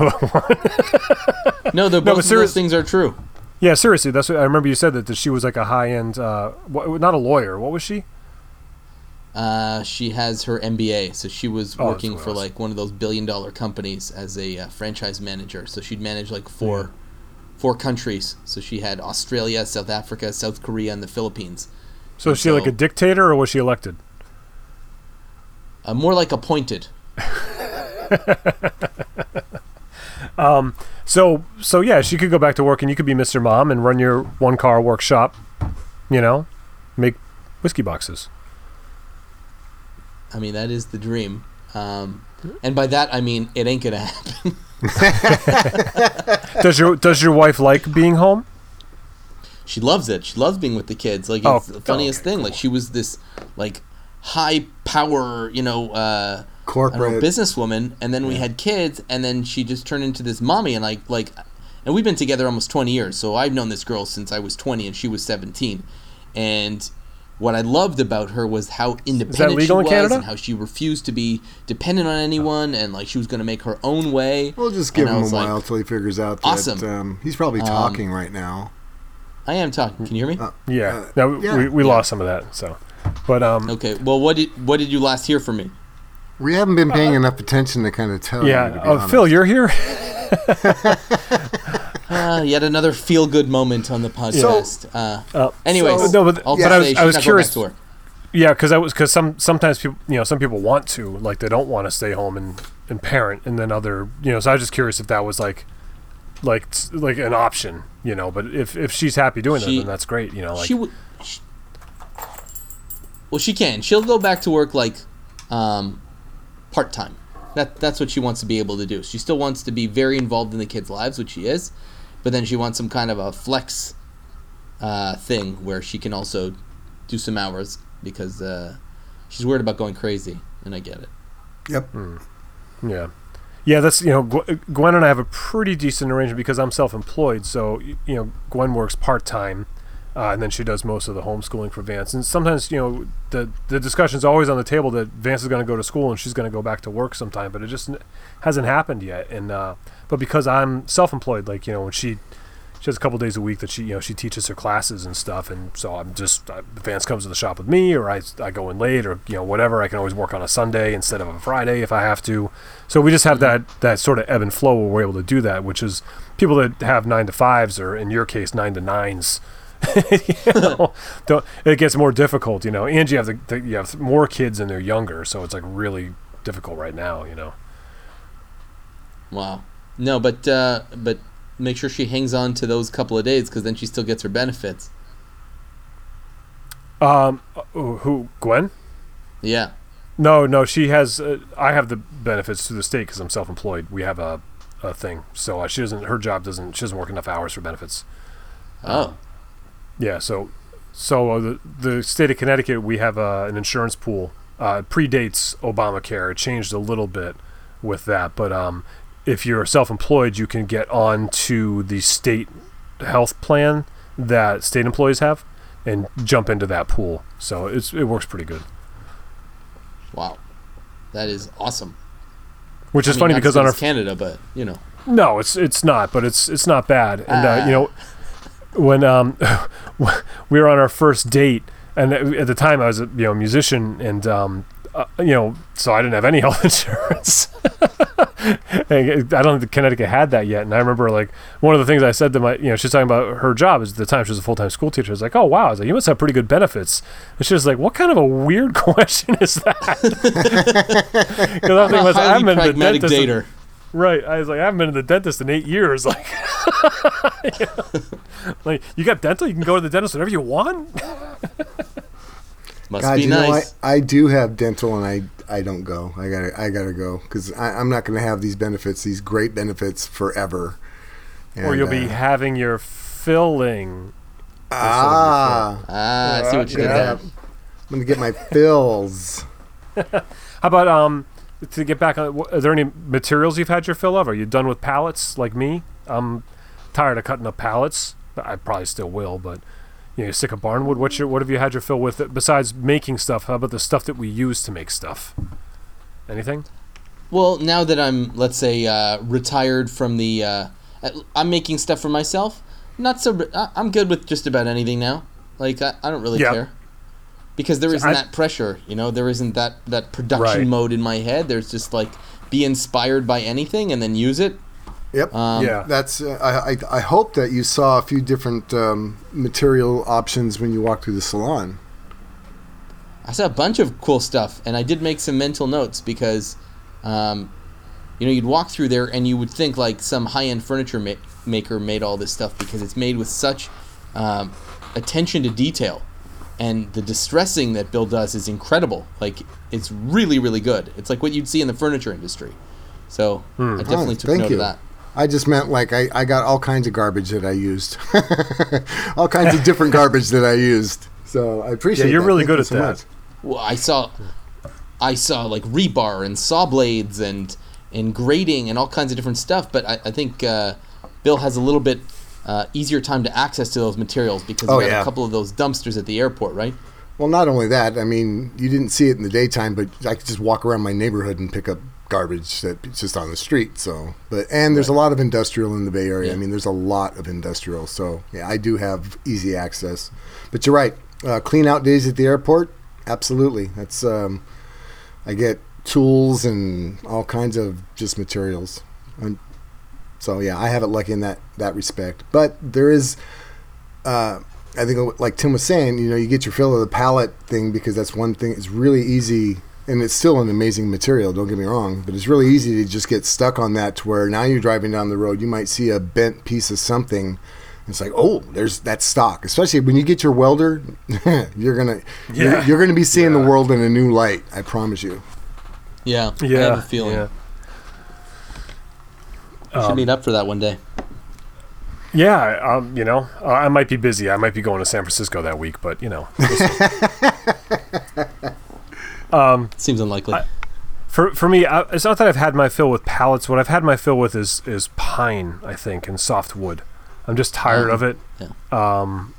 No, the, both of serious- those things are true. Yeah, seriously, that's what I remember. You said that, that she was like a high end, uh, not a lawyer. What was she? Uh, she has her MBA, so she was Oh, working for like one of those billion dollar companies as a uh, franchise manager. So she'd manage like four, four countries. So she had Australia, South Africa, South Korea, and the Philippines. So is she like a dictator or was she elected? Uh, more like appointed. (laughs) So so yeah, she could go back to work and you could be Mr. Mom and run your one car workshop. You know, make whiskey boxes. I mean, that is the dream. Um, and by that I mean it ain't gonna happen. (laughs) Does your does your wife like being home? she loves it. She loves being with the kids. Like Oh, it's the funniest okay, thing. Like she was this like high power, you know. Uh, I don't know, businesswoman, and then we had kids, and then she just turned into this mommy, and like like, and we've been together almost twenty years. So I've known this girl since I was twenty, and she was seventeen, and what I loved about her was how independent she was, Canada? and how she refused to be dependent on anyone, and like she was going to make her own way. We'll just give And him a was like, while till he figures out that Awesome. um, he's probably talking right now. I am talking. Can you hear me? Uh, Yeah. Uh, no, yeah. we, we Yeah. lost some of that. So, but um, Okay. Well, what did what did you last hear from me? We haven't been paying enough attention to kind of tell. you, yeah. to Oh, honest. Phil, you're here. (laughs) Uh, yet another feel good moment on the podcast. uh, Uh, anyways, so- no, but- I'll but I was- I was she's not going curious- to work. Yeah, because I was because some sometimes people you know some people want to like they don't want to stay home and and parent, and then other you know. So I was just curious if that was like like like an option, you know. But if if she's happy doing She- that, then that's great, you know. Like she would. She, well, she can. She'll go back to work like um, part time. That that's what she wants to be able to do. She still wants to be very involved in the kids' lives, which she is, but then she wants some kind of a flex uh, thing where she can also do some hours because uh, she's worried about going crazy, and I get it. Yep. Yeah. Yeah, that's you know Gwen and I have a pretty decent arrangement because I'm self-employed. So you know Gwen works part time, uh, and then she does most of the homeschooling for Vance. And sometimes you know the the discussion's always on the table that Vance is going to go to school and she's going to go back to work sometime, but it just hasn't happened yet. And uh, but because I'm self-employed, like you know when she she has a couple days a week that she you know she teaches her classes and stuff and so i'm just uh, vance comes to the shop with me or I, I go in late or you know whatever i can always work on a sunday instead of a friday if i have to so we just have that that sort of ebb and flow where we're able to do that which is people that have nine to fives or in your case nine to nines (laughs) you know, it gets more difficult you know and you have the, the you have more kids and they're younger so it's like really difficult right now you know Wow. No, but uh, but make sure she hangs on to those couple of days because then she still gets her benefits. um uh, who gwen Yeah. No, no, she has. Uh, I have the benefits through the state because I'm self-employed. We have a, a thing, so uh, she doesn't. Her job doesn't. She doesn't work enough hours for benefits. Oh. Yeah, so so uh, the the state of Connecticut, we have uh, an insurance pool. Uh, it predates Obamacare. It changed a little bit with that, but um, if you're self-employed, you can get on to the state health plan that state employees have and jump into that pool. So it's it works pretty good. Wow. That is awesome. Which I is mean, funny because on our Canada, but you know. No, it's it's not, but it's it's not bad. And uh, you Ah. know, when um, (laughs) we were on our first date, and at the time I was a you know musician, and um, uh, you know, so I didn't have any (laughs) health insurance. (laughs) I don't think Connecticut had that yet. And I remember like one of the things I said to my, you know, she's talking about her job is at the time she was a full time school teacher. I was like, oh wow, I was like, you must have pretty good benefits. And she was like, what kind of a weird question is that? Because I'm I'm a thinking, I haven't highly been to the pragmatic dater. Right. I was like, I haven't been to the dentist in eight years. (laughs) Like, (laughs) like you got dental, you can go to the dentist whenever you want. (laughs) Must God, be you know, I. I do have dental, and I I don't go. I gotta I gotta go because I'm not going to have these benefits, these great benefits forever. or you'll be uh, having your filling. ah. ah, I see what you did there. I'm gonna get my fills. How about um to get back on? Are there any materials you've had your fill of? Are you done with pallets like me? I'm tired of cutting up pallets. I probably still will, but you know, you sick of barnwood. What's your what have you had your fill with besides making stuff? How about the stuff that we use to make stuff? Anything? Well, now that I'm, let's say, uh, retired from the, uh, I'm making stuff for myself. Not so. I'm good with just about anything now. Like I, I don't really Yeah. care because there isn't I- that pressure. You know, there isn't that that production Right. mode in my head. There's just like be inspired by anything and then use it. Yep. Um, yeah. That's. Uh, I, I I hope that you saw a few different um, material options when you walked through the salon. I saw a bunch of cool stuff, and I did make some mental notes because, um, you know, you'd walk through there and you would think like some high-end furniture ma- maker made all this stuff because it's made with such um, attention to detail, and the distressing that Bill does is incredible. Like it's really, really good. It's like what you'd see in the furniture industry. So I definitely Oh, took note you. of that. I just meant like I, I got all kinds of garbage that I used, (laughs) all kinds of different garbage that I used. So I appreciate. Yeah, you're that. really Thank good you at so that. much. Well, I saw, I saw like rebar and saw blades and and grating and all kinds of different stuff. But I, I think uh, Bill has a little bit uh, easier time to access to those materials because Oh, he got yeah. a couple of those dumpsters at the airport, right? Well, not only that, I mean, you didn't see it in the daytime, but I could just walk around my neighborhood and pick up garbage that's just on the street. So, but and there's a lot of industrial in the Bay Area. I mean, there's a lot of industrial. So, yeah, I do have easy access. But you're right. Uh, clean out days at the airport, absolutely. That's um, I get tools and all kinds of just materials. And so yeah, I have it lucky in that that respect. But there is uh, I think, like Tim was saying, you know, you get your fill of the palette thing because that's one thing. It's really easy, and it's still an amazing material. Don't get me wrong, but it's really easy to just get stuck on that to where now you're driving down the road, you might see a bent piece of something. and It's like, oh, there's that stock. Especially when you get your welder, (laughs) you're gonna you're, Yeah. you're gonna be seeing the world in a new light. I promise you. Yeah, Yeah, I have a feeling. Yeah. We should Um, meet up for that one day. Yeah, um, you know, I might be busy. I might be going to San Francisco that week, but you know, (laughs) Seems unlikely. I- for for me, I, it's not that I've had my fill with pallets. What I've had my fill with is is pine, I think, and softwood. I'm just tired Oh, of it. yeah. Um,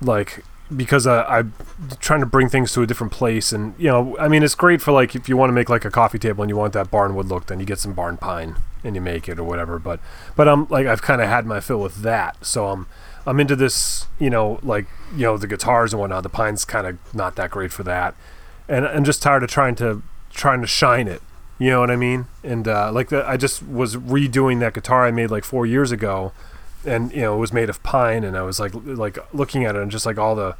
like because I, I'm trying to bring things to a different place, and you know, I mean, it's great for like if you want to make like a coffee table and you want that barnwood look, then you get some barn pine and you make it or whatever. But but I'm like I've kind of had my fill with that, so I'm I'm into this, you know, like you know the guitars and whatnot. The pine's kind of not that great for that, and I'm just tired of trying to trying to shine it. You know what I mean? And uh, like the, I just was redoing that guitar I made like four years ago, and you know it was made of pine, and I was like like looking at it and just like all the,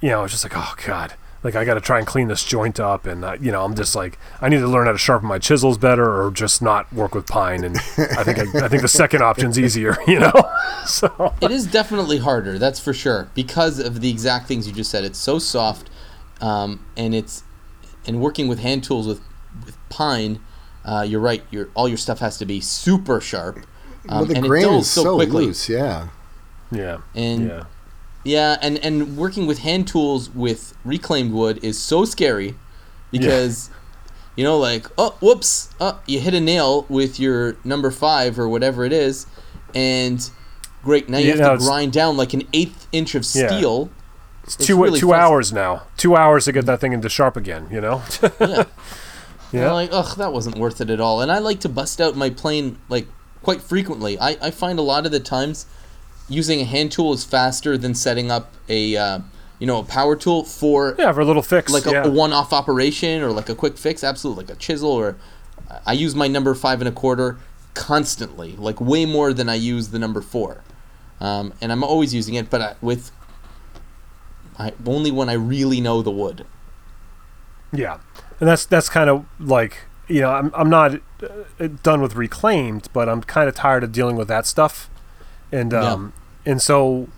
you know, I was just like oh god, like I got to try and clean this joint up, and uh, you know I'm just like I need to learn how to sharpen my chisels better, or just not work with pine. And I think I, I think the second option's easier. (laughs) You know, (laughs) so it is definitely harder, that's for sure, because of the exact things you just said. It's so soft, um, and it's and working with hand tools with with pine. Uh, you're right. Your all your stuff has to be super sharp, um, well, the and grain dulls is so, so quickly. loose. Yeah. yeah, And yeah. Yeah, and and working with hand tools with reclaimed wood is so scary because (laughs) you know like oh whoops oh, you hit a nail with your number five or whatever it is and great now you Yeah, have no, to grind down like an eighth inch of Yeah. steel It's It's two really two frustrating. hours now. Two hours to get that thing into sharp again. You know. yeah (laughs) Yeah. I'm like ugh that wasn't worth it at all and I like to bust out my plane like quite frequently I, I find a lot of the times using a hand tool is faster than setting up a uh, you know a power tool for yeah, for a little fix. like a, yeah. a one-off operation or like a quick fix absolutely like a chisel or i use my number five and a quarter constantly like way more than i use the number four um, and i'm always using it but I, with I, only when i really know the wood Yeah, and that's that's kind of like you know I'm I'm not uh, done with reclaimed, but I'm kind of tired of dealing with that stuff, and Yeah. um and so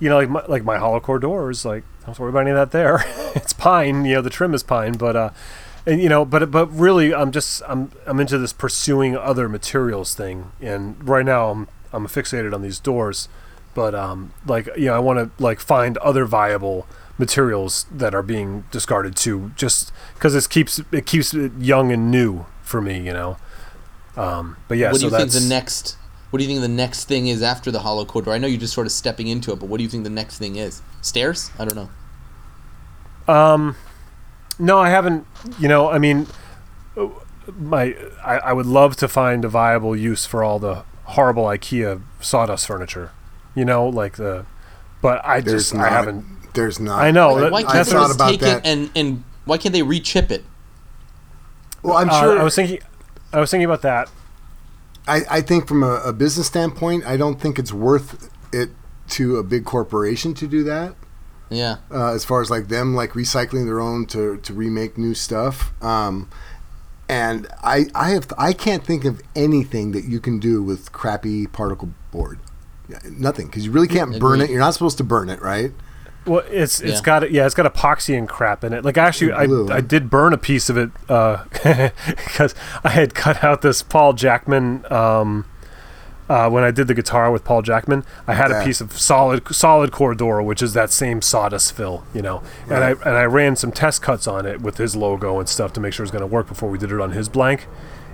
you know like my, like my hollow core doors like don't worry about any of that there. (laughs) it's pine, you know the trim is pine, but uh and you know but but really I'm just I'm I'm into this pursuing other materials thing, and right now I'm I'm fixated on these doors, but um like you know I want to like find other viable materials that are being discarded too just because it keeps it keeps it young and new for me you know? Um but yeah what do so you think the next what do you think the next thing is after the hollow core door i know you're just sort of stepping into it but what do you think the next thing is? Stairs? I don't know. Um no i haven't you know i mean uh, my I, I would love to find a viable use for all the horrible ikea sawdust furniture you know like the but i There's just not. i haven't There's not. I know, Like, why can't that's they thought just about take that. it and and why can't they re-chip it well, I'm uh, sure. i was thinking i was thinking about that I, I think from a, a business standpoint, I don't think it's worth it to a big corporation to do that. yeah Uh, as far as like them like recycling their own to, to remake new stuff. Um, and I I have I can't think of anything that you can do with crappy particle board. Yeah, Nothing because you really can't burn it. You're not supposed to burn it, right? Well, it's it's Yeah. got yeah, it's got epoxy and crap in it. Like actually, I Glue. I did burn a piece of it (laughs) because I had cut out this Paul Jackman. Um, uh, when I did the guitar with Paul Jackman, I had Yeah. a piece of solid solid Cordura, which is that same sawdust fill, you know. And I and I ran some test cuts on it with his logo and stuff to make sure it was going to work before we did it on his blank.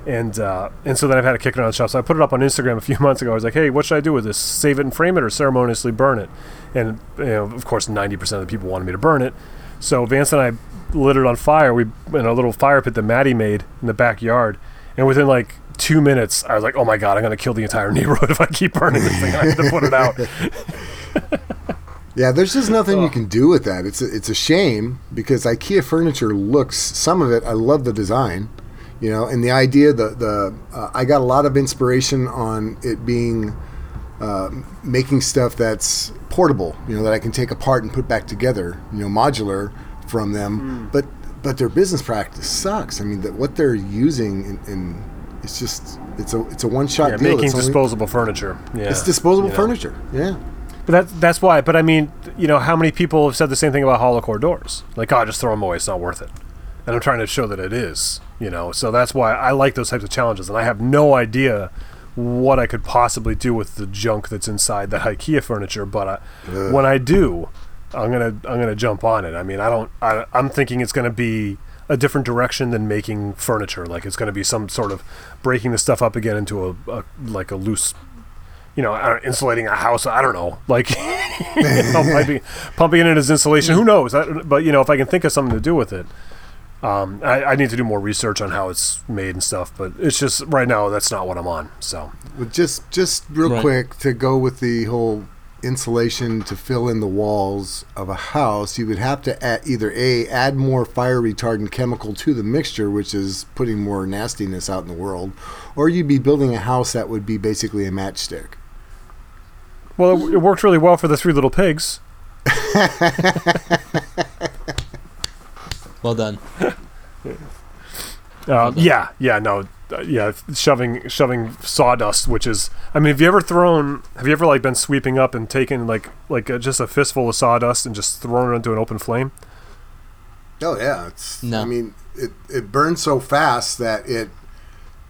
And uh, and so then I've had to kick around the shop. So I put it up on Instagram a few (laughs) months ago. I was like, hey, what should I do with this? Save it and frame it, or ceremoniously burn it? And you know, of course, ninety percent of the people wanted me to burn it. So Vance and I lit it on fire. We in a little fire pit that Maddie made in the backyard. And within like two minutes, I was like, "Oh my god, I'm gonna kill the entire (laughs) neighborhood if I keep burning this thing." I have to put it out. (laughs) Yeah, there's just nothing you can do with that. It's a, it's a shame because IKEA furniture looks some of it. I love the design, you know, and the idea. The the uh, I got a lot of inspiration on it being uh, making stuff that's portable. You know that I can take apart and put back together. You know, modular from them, but but their business practice sucks. I mean, that what they're using in, in it's just it's a it's a one shot Yeah, deal. making It's only- disposable furniture. Yeah, It's disposable you know. furniture. Yeah. But that's that's why. But I mean, you know, how many people have said the same thing about hollow core doors? Like, oh, just throw them away. It's not worth it. And I'm trying to show that it is. You know, so that's why I like those types of challenges. And I have no idea what I could possibly do with the junk that's inside that IKEA furniture. But I, when I do, I'm gonna I'm gonna jump on it. I mean, I don't. I, I'm thinking it's gonna be a different direction than making furniture. Like it's gonna be some sort of breaking the stuff up again into a, a like a loose you know, I insulating a house. I don't know, like (laughs) you know, piping, (laughs) pumping it in as insulation. Who knows? I, but you know, if I can think of something to do with it, um, I, I need to do more research on how it's made and stuff. But it's just right now that's not what I'm on. So Well, just just real Right. quick to go with the whole insulation to fill in the walls of a house, you would have to add, either a add more fire retardant chemical to the mixture, which is putting more nastiness out in the world, or you'd be building a house that would be basically a matchstick. well, it, it worked really well for the three little pigs. (laughs) Well done. (laughs) Uh, yeah, yeah, no, uh, yeah, shoving shoving sawdust, which is, I mean, have you ever thrown? Have you ever like been sweeping up and taken like like uh, just a fistful of sawdust and just thrown it into an open flame? Oh yeah, it's. No. I mean, it, it burns so fast that it.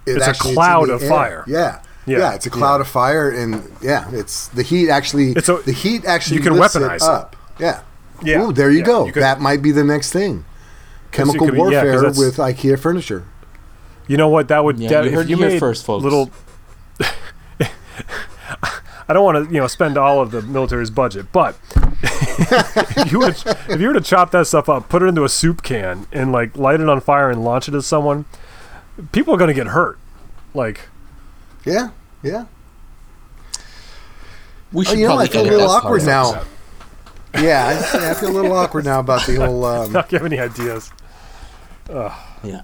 it It's a actually- in cloud the of air. fire. Yeah. Yeah. yeah, it's a cloud of fire, and yeah, it's the heat actually. It's a- the heat actually you can lifts weaponize it it. up. Yeah. Yeah. Ooh, there you Yeah, go. you could- that might be the next thing. Chemical could be- warfare that's- with IKEA furniture. You know what? That would. Yeah, that, you if heard you it made first, folks. Little. (laughs) I don't want to, you know, spend all of the military's budget, but if (laughs) you were to, if you were to chop that stuff up, put it into a soup can, and like light it on fire and launch it at someone, people are going to get hurt. Like, Yeah, yeah. We Oh, should you know, I feel a little awkward now. Yeah, I, I feel a little awkward now about the whole. (laughs) Um, not give any ideas. Yeah.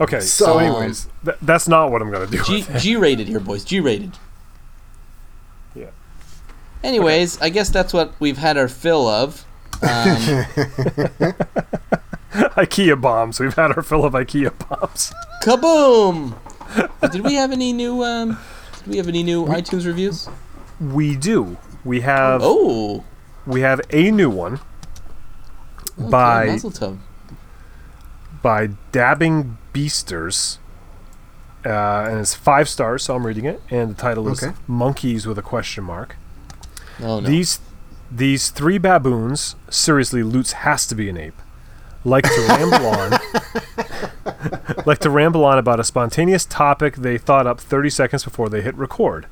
Okay, so, So- anyways, th- that's not what I'm going to do. G G rated here, boys. G rated. Yeah. Anyways, I guess that's what we've had our fill of. Um, (laughs) IKEA bombs. We've had our fill of IKEA bombs. kaboom! (laughs) Did we have any new? Um, did we have any new iTunes reviews? We do. We have Oh, we have a new one okay, by Mazel tov. By Dabbing Beasters. Uh, and it's five stars, so I'm reading it. And the title is Okay. Monkeys with a question mark. Oh no. These these three baboons, seriously, Lutz has to be an ape. Like to ramble on (laughs) like to ramble on about a spontaneous topic they thought up 30 seconds before they hit record.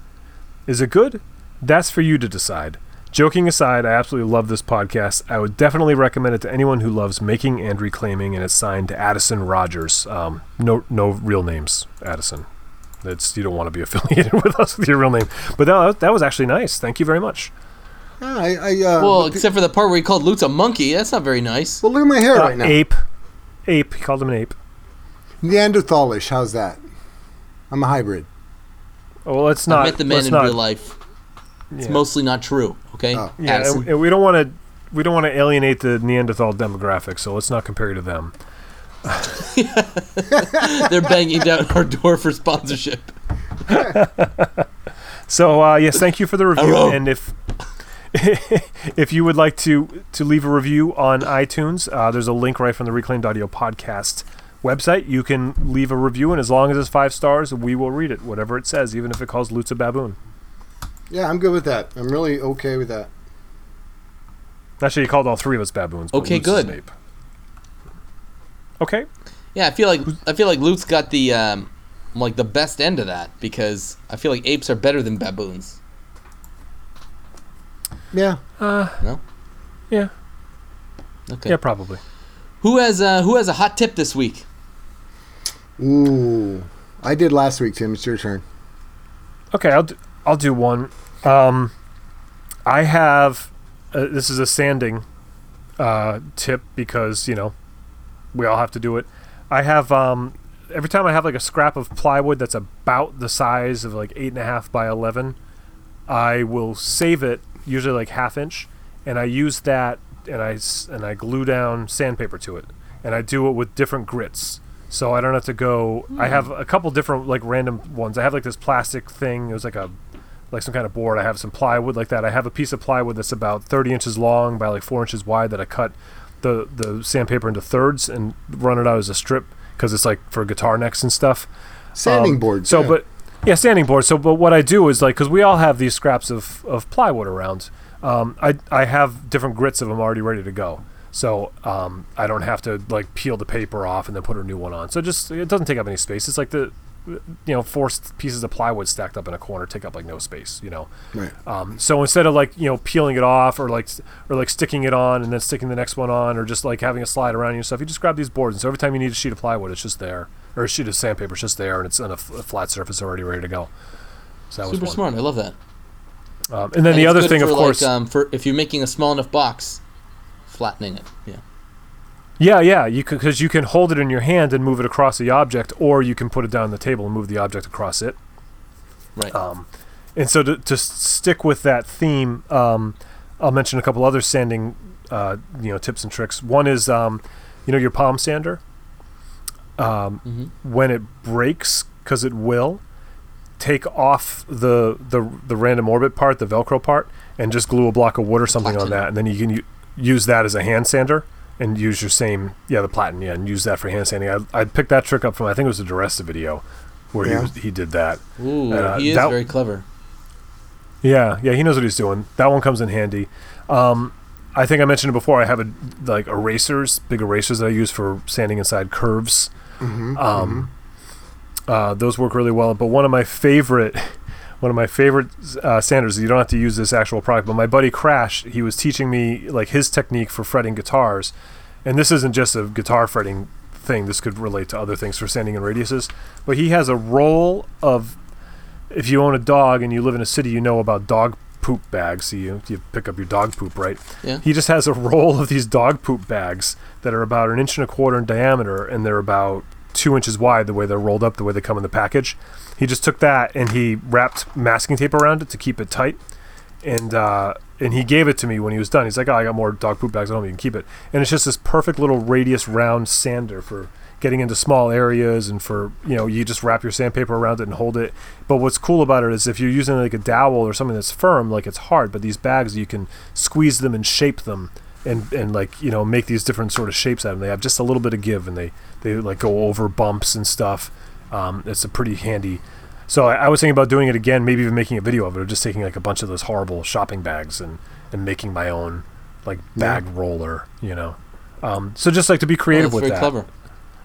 Is it good? That's for you to decide. Joking aside, I absolutely love this podcast. I would definitely recommend it to anyone who loves making and reclaiming, and it's signed to Addison Rogers. Um, no, no real names, Addison. That's you don't want to be (laughs) affiliated with us with your real name. But that, that was actually nice. Thank you very much. I, I, uh, well, look, except for the part where he called Lutz a monkey. That's not very nice. well, look at my hair Uh, right now. Ape, ape. He called him an ape. Neanderthalish. How's that? I'm a hybrid. Oh, well, let's I not. met the man in not, real life. It's yeah. mostly not true. Okay, Oh. Yeah, and, and we don't want to. We don't want to alienate the Neanderthal demographic, so let's not compare you to them. (laughs) they're banging down our door for sponsorship. (laughs) So uh, yes, thank you for the review. Hello. And if (laughs) if you would like to to leave a review on iTunes, uh, there's a link right from the Reclaimed Audio podcast website. You can leave a review, and as long as it's five stars, we will read it, whatever it says, even if it calls Lutz a baboon. Yeah, I'm good with that. I'm really okay with that. Actually, he called all three of us baboons. Okay, good. an ape. Okay. Yeah, I feel like I feel like Lutz got the um, like the best end of that because I feel like apes are better than baboons. Yeah. Uh, No. Yeah. Okay. Yeah, probably. Who has uh, who has a hot tip this week? Ooh. I did last week, Tim. It's your turn. Okay, I'll do, I'll do one. Um, I have uh, this is a sanding uh, tip because you know we all have to do it. I have um, every time I have like a scrap of plywood that's about the size of like eight and a half by eleven. I will save it usually like half inch, and I use that and I and I glue down sandpaper to it, and I do it with different grits. So I don't have to go. I have a couple different like random ones. I have like this plastic thing. It was like a like some kind of board. I have some plywood like that. I have a piece of plywood that's about 30 inches long by like four inches wide that I cut the the sandpaper into thirds and run it out as a strip because it's like for guitar necks and stuff. Sanding Um, boards. So, yeah. but yeah, standing board. So, but what I do is like because we all have these scraps of, of plywood around. Um, I I have different grits of them already ready to go. So um, I don't have to like peel the paper off and then put a new one on. So just it doesn't take up any space. It's like the you know four pieces of plywood stacked up in a corner take up like no space. You know. right. Um, so instead of like you know peeling it off or like or like sticking it on and then sticking the next one on or just like having a slide around you and stuff, you just grab these boards. And so every time you need a sheet of plywood, it's just there, or a sheet of sandpaper, it's just there, and it's on a, f- a flat surface already ready to go. So that Super one. smart. I love that. Um, and then And the other thing, for, of course, like, um, for if you're making a small enough box, flattening it. Yeah. Yeah, yeah, you because you can hold it in your hand and move it across the object, or you can put it down on the table and move the object across it. Right. Um, and so to, to stick with that theme, um, I'll mention a couple other sanding, uh, you know, tips and tricks. One is, um, you know, your palm sander. Um, Mhm. When it breaks, because it will, take off the, the the random orbit part, the Velcro part, and just glue a block of wood or something on that, and then you can u- use that as a hand sander and use your same, yeah, the platen, yeah, and use that for hand sanding. I, I picked that trick up from I think it was a DiResta video, where Yeah. he was, he did that. Ooh, uh, he is that- very clever. Yeah, yeah, he knows what he's doing. That one comes in handy. Um, I think I mentioned it before. I have a, like erasers, big erasers that I use for sanding inside curves. Um, Uh, those work really well. But one of my favorite, one of my favorite uh, sanders. You don't have to use this actual product, but my buddy Crash, he was teaching me like his technique for fretting guitars, and this isn't just a guitar fretting thing. This could relate to other things for sanding and radiuses. But he has a roll of if you own a dog and you live in a city, you know about dog poop bags. So you, you pick up your dog poop, right? Yeah. He just has a (laughs) roll of these dog poop bags that are about an inch and a quarter in diameter and they're about two inches wide the way they're rolled up, the way they come in the package. He just took that and he wrapped masking tape around it to keep it tight. And uh, and he gave it to me when he was done. He's like, "Oh, I got more dog poop bags at home. You can keep it." And it's just this perfect little radius round sander for getting into small areas and for you know you just wrap your sandpaper around it and hold it. But what's cool about it is if you're using like a dowel or something that's firm, like it's hard. But these bags you can squeeze them and shape them and and like you know make these different sort of shapes out of them. They have just a little bit of give and they they like go over bumps and stuff. Um, it's a pretty handy. So I, I was thinking about doing it again, maybe even making a video of it, or just taking like a bunch of those horrible shopping bags and and making my own like bag roller, you know. Um, so just like to be Oh, creative that's with very that clever.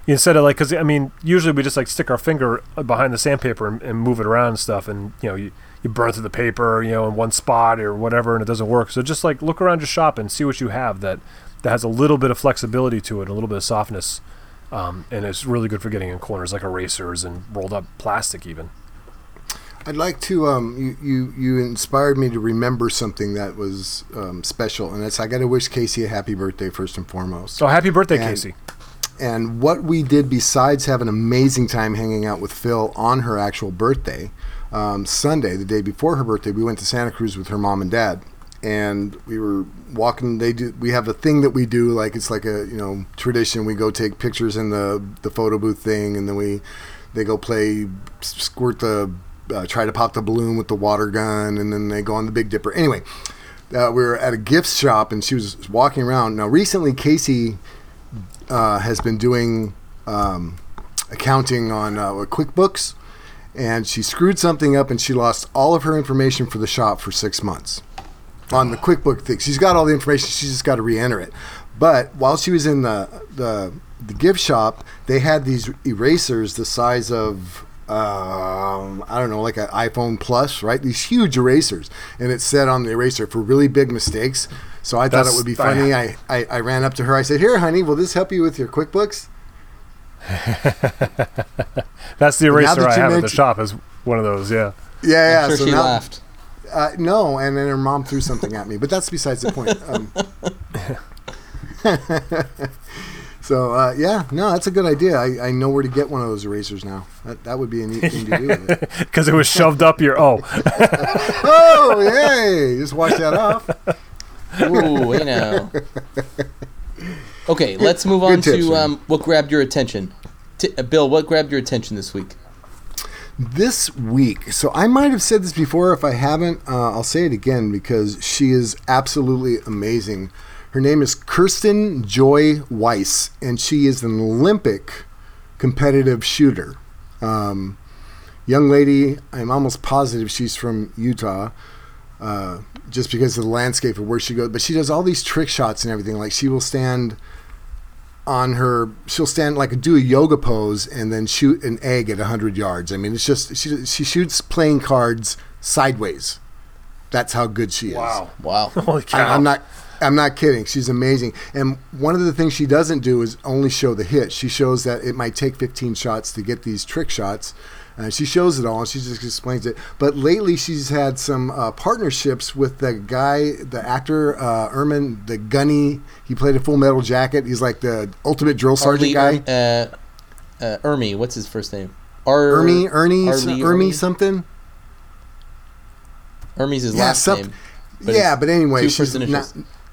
instead of like because i mean usually we just like stick our finger behind the sandpaper and, and move it around and stuff and you know you, you burn through the paper you know in one spot or whatever and it doesn't work so just like look around your shop and see what you have that that has a little bit of flexibility to it a little bit of softness um, and it's really good for getting in corners like erasers and rolled up plastic even I'd like to. Um, you, you you inspired me to remember something that was um, special, and that's I got to wish Casey a happy birthday first and foremost. so happy birthday And- casey And what we did besides have an amazing time hanging out with Phil on her actual birthday, um, Sunday, the day before her birthday, we went to Santa Cruz with her mom and dad, and we were walking. They do. We have a thing that we do, like it's like a you know tradition. We go take pictures in the the photo booth thing, and then we they go play squirt the uh, try to pop the balloon with the water gun, and then they go on the Big Dipper. Anyway, uh, we were at a gift shop, and she was walking around. Now, recently, Casey uh, has been doing um, accounting on uh, QuickBooks, and she screwed something up, and she lost all of her information for the shop for six months on the QuickBook thing. She's got all the information; she's just got to re-enter it. But while she was in the the the gift shop, they had these erasers the size of um, I don't know, like an iPhone Plus, right? These huge erasers, and it said on the eraser for really big mistakes. So I thought it would be funny. I, I, I ran up to her. I said, "Here, honey, will this help you with your QuickBooks?" (laughs) that's the eraser that i you have at the shop is one of those yeah Yeah, yeah. I'm sure so she now, laughed. Uh, no, and then her mom threw something at me, but that's besides the point. Um, (laughs) (laughs) So uh, yeah, no, that's a good idea. I, I know where to get one of those erasers now. That, that would be a neat thing to do. With it. Because it was shoved up your. Oh, Oh, yay! Just wash that off. Ooh, you now. Okay, let's move on tips, to um, what grabbed your attention. T- uh, Bill, what grabbed your attention this week? This week, so I might have said this before. If I haven't, uh, I'll say it again because she is absolutely amazing. Her name is Kirsten Joy Weiss, and she is an Olympic competitive shooter. Um, young lady, I'm almost positive she's from Utah, uh, just because of the landscape of where she goes. But she does all these trick shots and everything. Like she will stand on her she'll stand like do a yoga pose and then shoot an egg at 100 yards. I mean it's just she, she shoots playing cards sideways. That's how good she is. Wow. Wow. (laughs) Holy cow. I, i'm not i'm not kidding. She's amazing. And one of the things she doesn't do is only show the hit. She shows that it might take 15 shots to get these trick shots uh, she shows it all and she just explains it but lately she's had some uh, partnerships with the guy the actor uh, erman the gunny he played a full metal jacket he's like the ultimate drill sergeant Arlie, guy Uh, uh, Ermey, what's his first name? Ar- Ernie, Ernie, Arlie Ermey? something. Ermey's his Yeah, last some- name. but yeah, but anyway, she's now,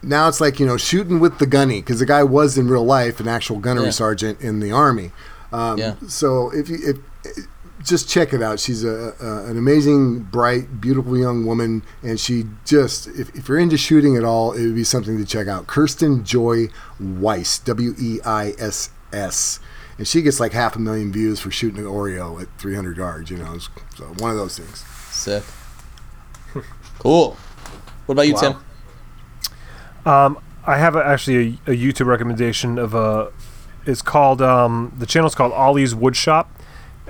now it's like you know shooting with the gunny because the guy was in real life an actual gunnery Yeah. sergeant in the army. Um, Yeah. So if you if, just check it out, she's a, a an amazing, bright, beautiful young woman, and she just if, if you're into shooting at all, it would be something to check out. Kirsten Joy Weiss, W E I S S. And she gets like half a million views for shooting an Oreo at 300 yards, you know. So one of those things. Sick. (laughs) cool. What about you, Wow. Tim? Um, I have a, actually a, a YouTube recommendation of a. It's called um, the channel's called Ollie's Woodshop,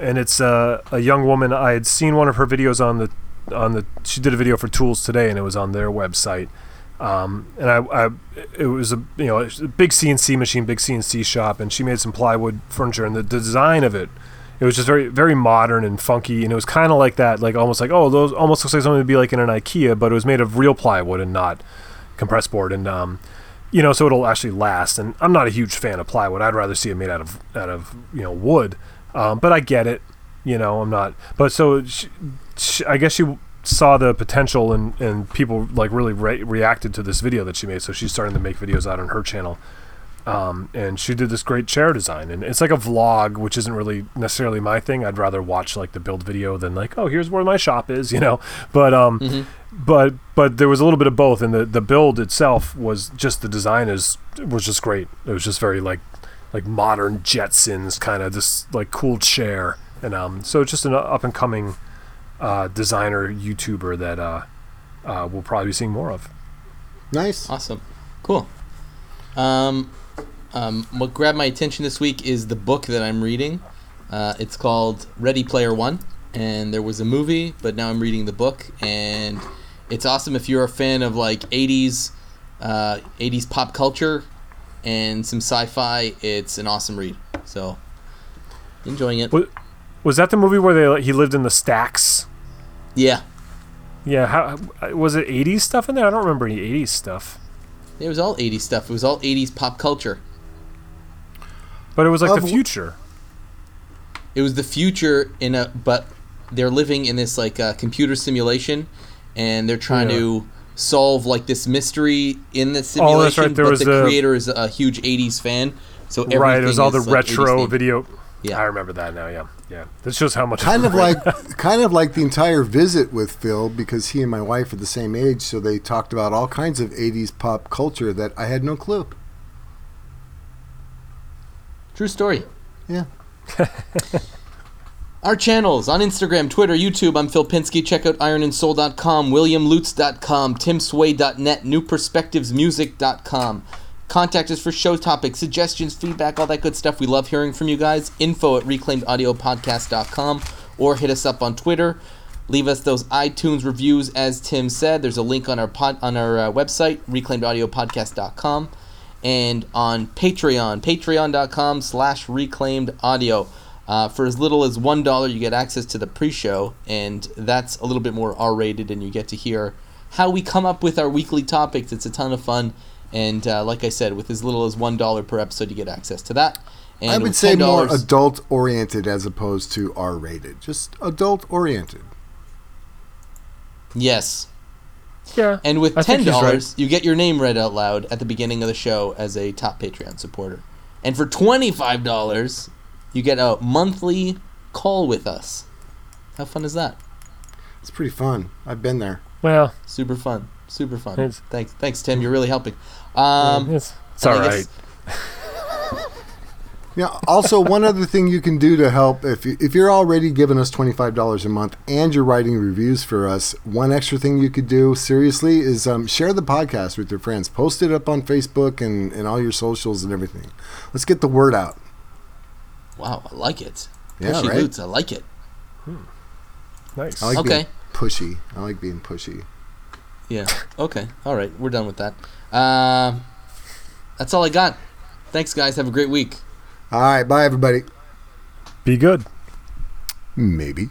and it's uh, a young woman. I had seen one of her videos on the on the. She did a video for Tools today, and it was on their website. Um, and I, I, it was a you know a big CNC machine, big CNC shop, and she made some plywood furniture, and the design of it, it was just very very modern and funky, and it was kind of like that, like almost like oh those almost looks like something to be like in an IKEA, but it was made of real plywood and not compressed board, and um, you know so it'll actually last. And I'm not a huge fan of plywood; I'd rather see it made out of out of you know wood, um, but I get it, you know I'm not. But so she, she, I guess she saw the potential and and people like really re- reacted to this video that she made. So she's starting to make videos out on her channel. Um, and she did this great chair design. And it's like a vlog which isn't really necessarily my thing. I'd rather watch like the build video than like oh here's where my shop is (laughs) you know? But um but but there was a little bit of both. And the the build itself was just the design is was just great. It was just very like like modern jetsons kind of this like cool chair and um so it's just an up and coming uh, designer YouTuber that uh, uh, we'll probably be seeing more of. Nice. Awesome. Cool. Um, um, what grabbed my attention this week is the book that I'm reading. Uh, it's called Ready Player One, and there was a movie, but now I'm reading the book, and it's awesome if you're a fan of like 80s, uh, 80s pop culture and some sci-fi. It's an awesome read. So, enjoying it. Wa- Was that the movie where they he lived in the stacks? Yeah, Yeah, how was it? '80s stuff in there? I don't remember any '80s stuff, it was all 80s stuff. It was all 80s pop culture. but it was like Of the future. it was the future in a but they're living in this like uh, computer simulation and they're trying Yeah. to solve like this mystery in the Oh, simulation that's right, there but was the the- creator is a huge 80s fan so everything Right, it was all the like, retro video. Yeah. I remember that now. Yeah, yeah. That shows how much. kind of like (laughs) kind of like the entire visit with Phil because he and my wife are the same age, so they talked about all kinds of '80s pop culture that I had no clue. true story Yeah. (laughs) Our channels on Instagram, Twitter, YouTube. I'm Phil Pinsky. Check out ironandsoul.com, williamlutz.com, timsway.net, newperspectivesmusic.com. Contact us for show topics, suggestions, feedback, all that good stuff. We love hearing from you guys. Info at reclaimedaudiopodcast.com or hit us up on Twitter. Leave us those iTunes reviews, as Tim said. There's a link on our pod, on our uh, website, reclaimedaudiopodcast.com, and on Patreon, patreon.com slash reclaimed audio. Uh, for as little as one dollar, you get access to the pre-show, and that's a little bit more R-rated, and you get to hear how we come up with our weekly topics. It's a ton of fun, And uh, like I said, with as little as one dollar per episode, you get access to that. And I would say more $10 adult oriented as opposed to R rated. Just adult oriented. Yes, Yeah. and with I ten think he's dollars, you get your name read out loud at the beginning of the show as a top Patreon supporter. And for twenty five dollars, you get a monthly call with us. How fun is that? It's pretty fun. I've been there. Well, Super fun. Super fun. Thanks, thanks, Tim. You're really helping. Um, it's, it's and all I right. guess- (laughs) Yeah. Also, one other thing you can do to help if you, if you're already giving us twenty five dollars a month and you're writing reviews for us, one extra thing you could do seriously is um, share the podcast with your friends. Post it up on Facebook and, and all your socials and everything. Let's get the word out. Wow, I like it. Yeah, Pushy right? Boots, I like it. Nice. I like Okay. being pushy. I like being pushy. Yeah. Okay. All right. We're done with that. Um, that's all I got. Thanks, guys. Have a great week. All right. Bye, everybody. Be good. Maybe.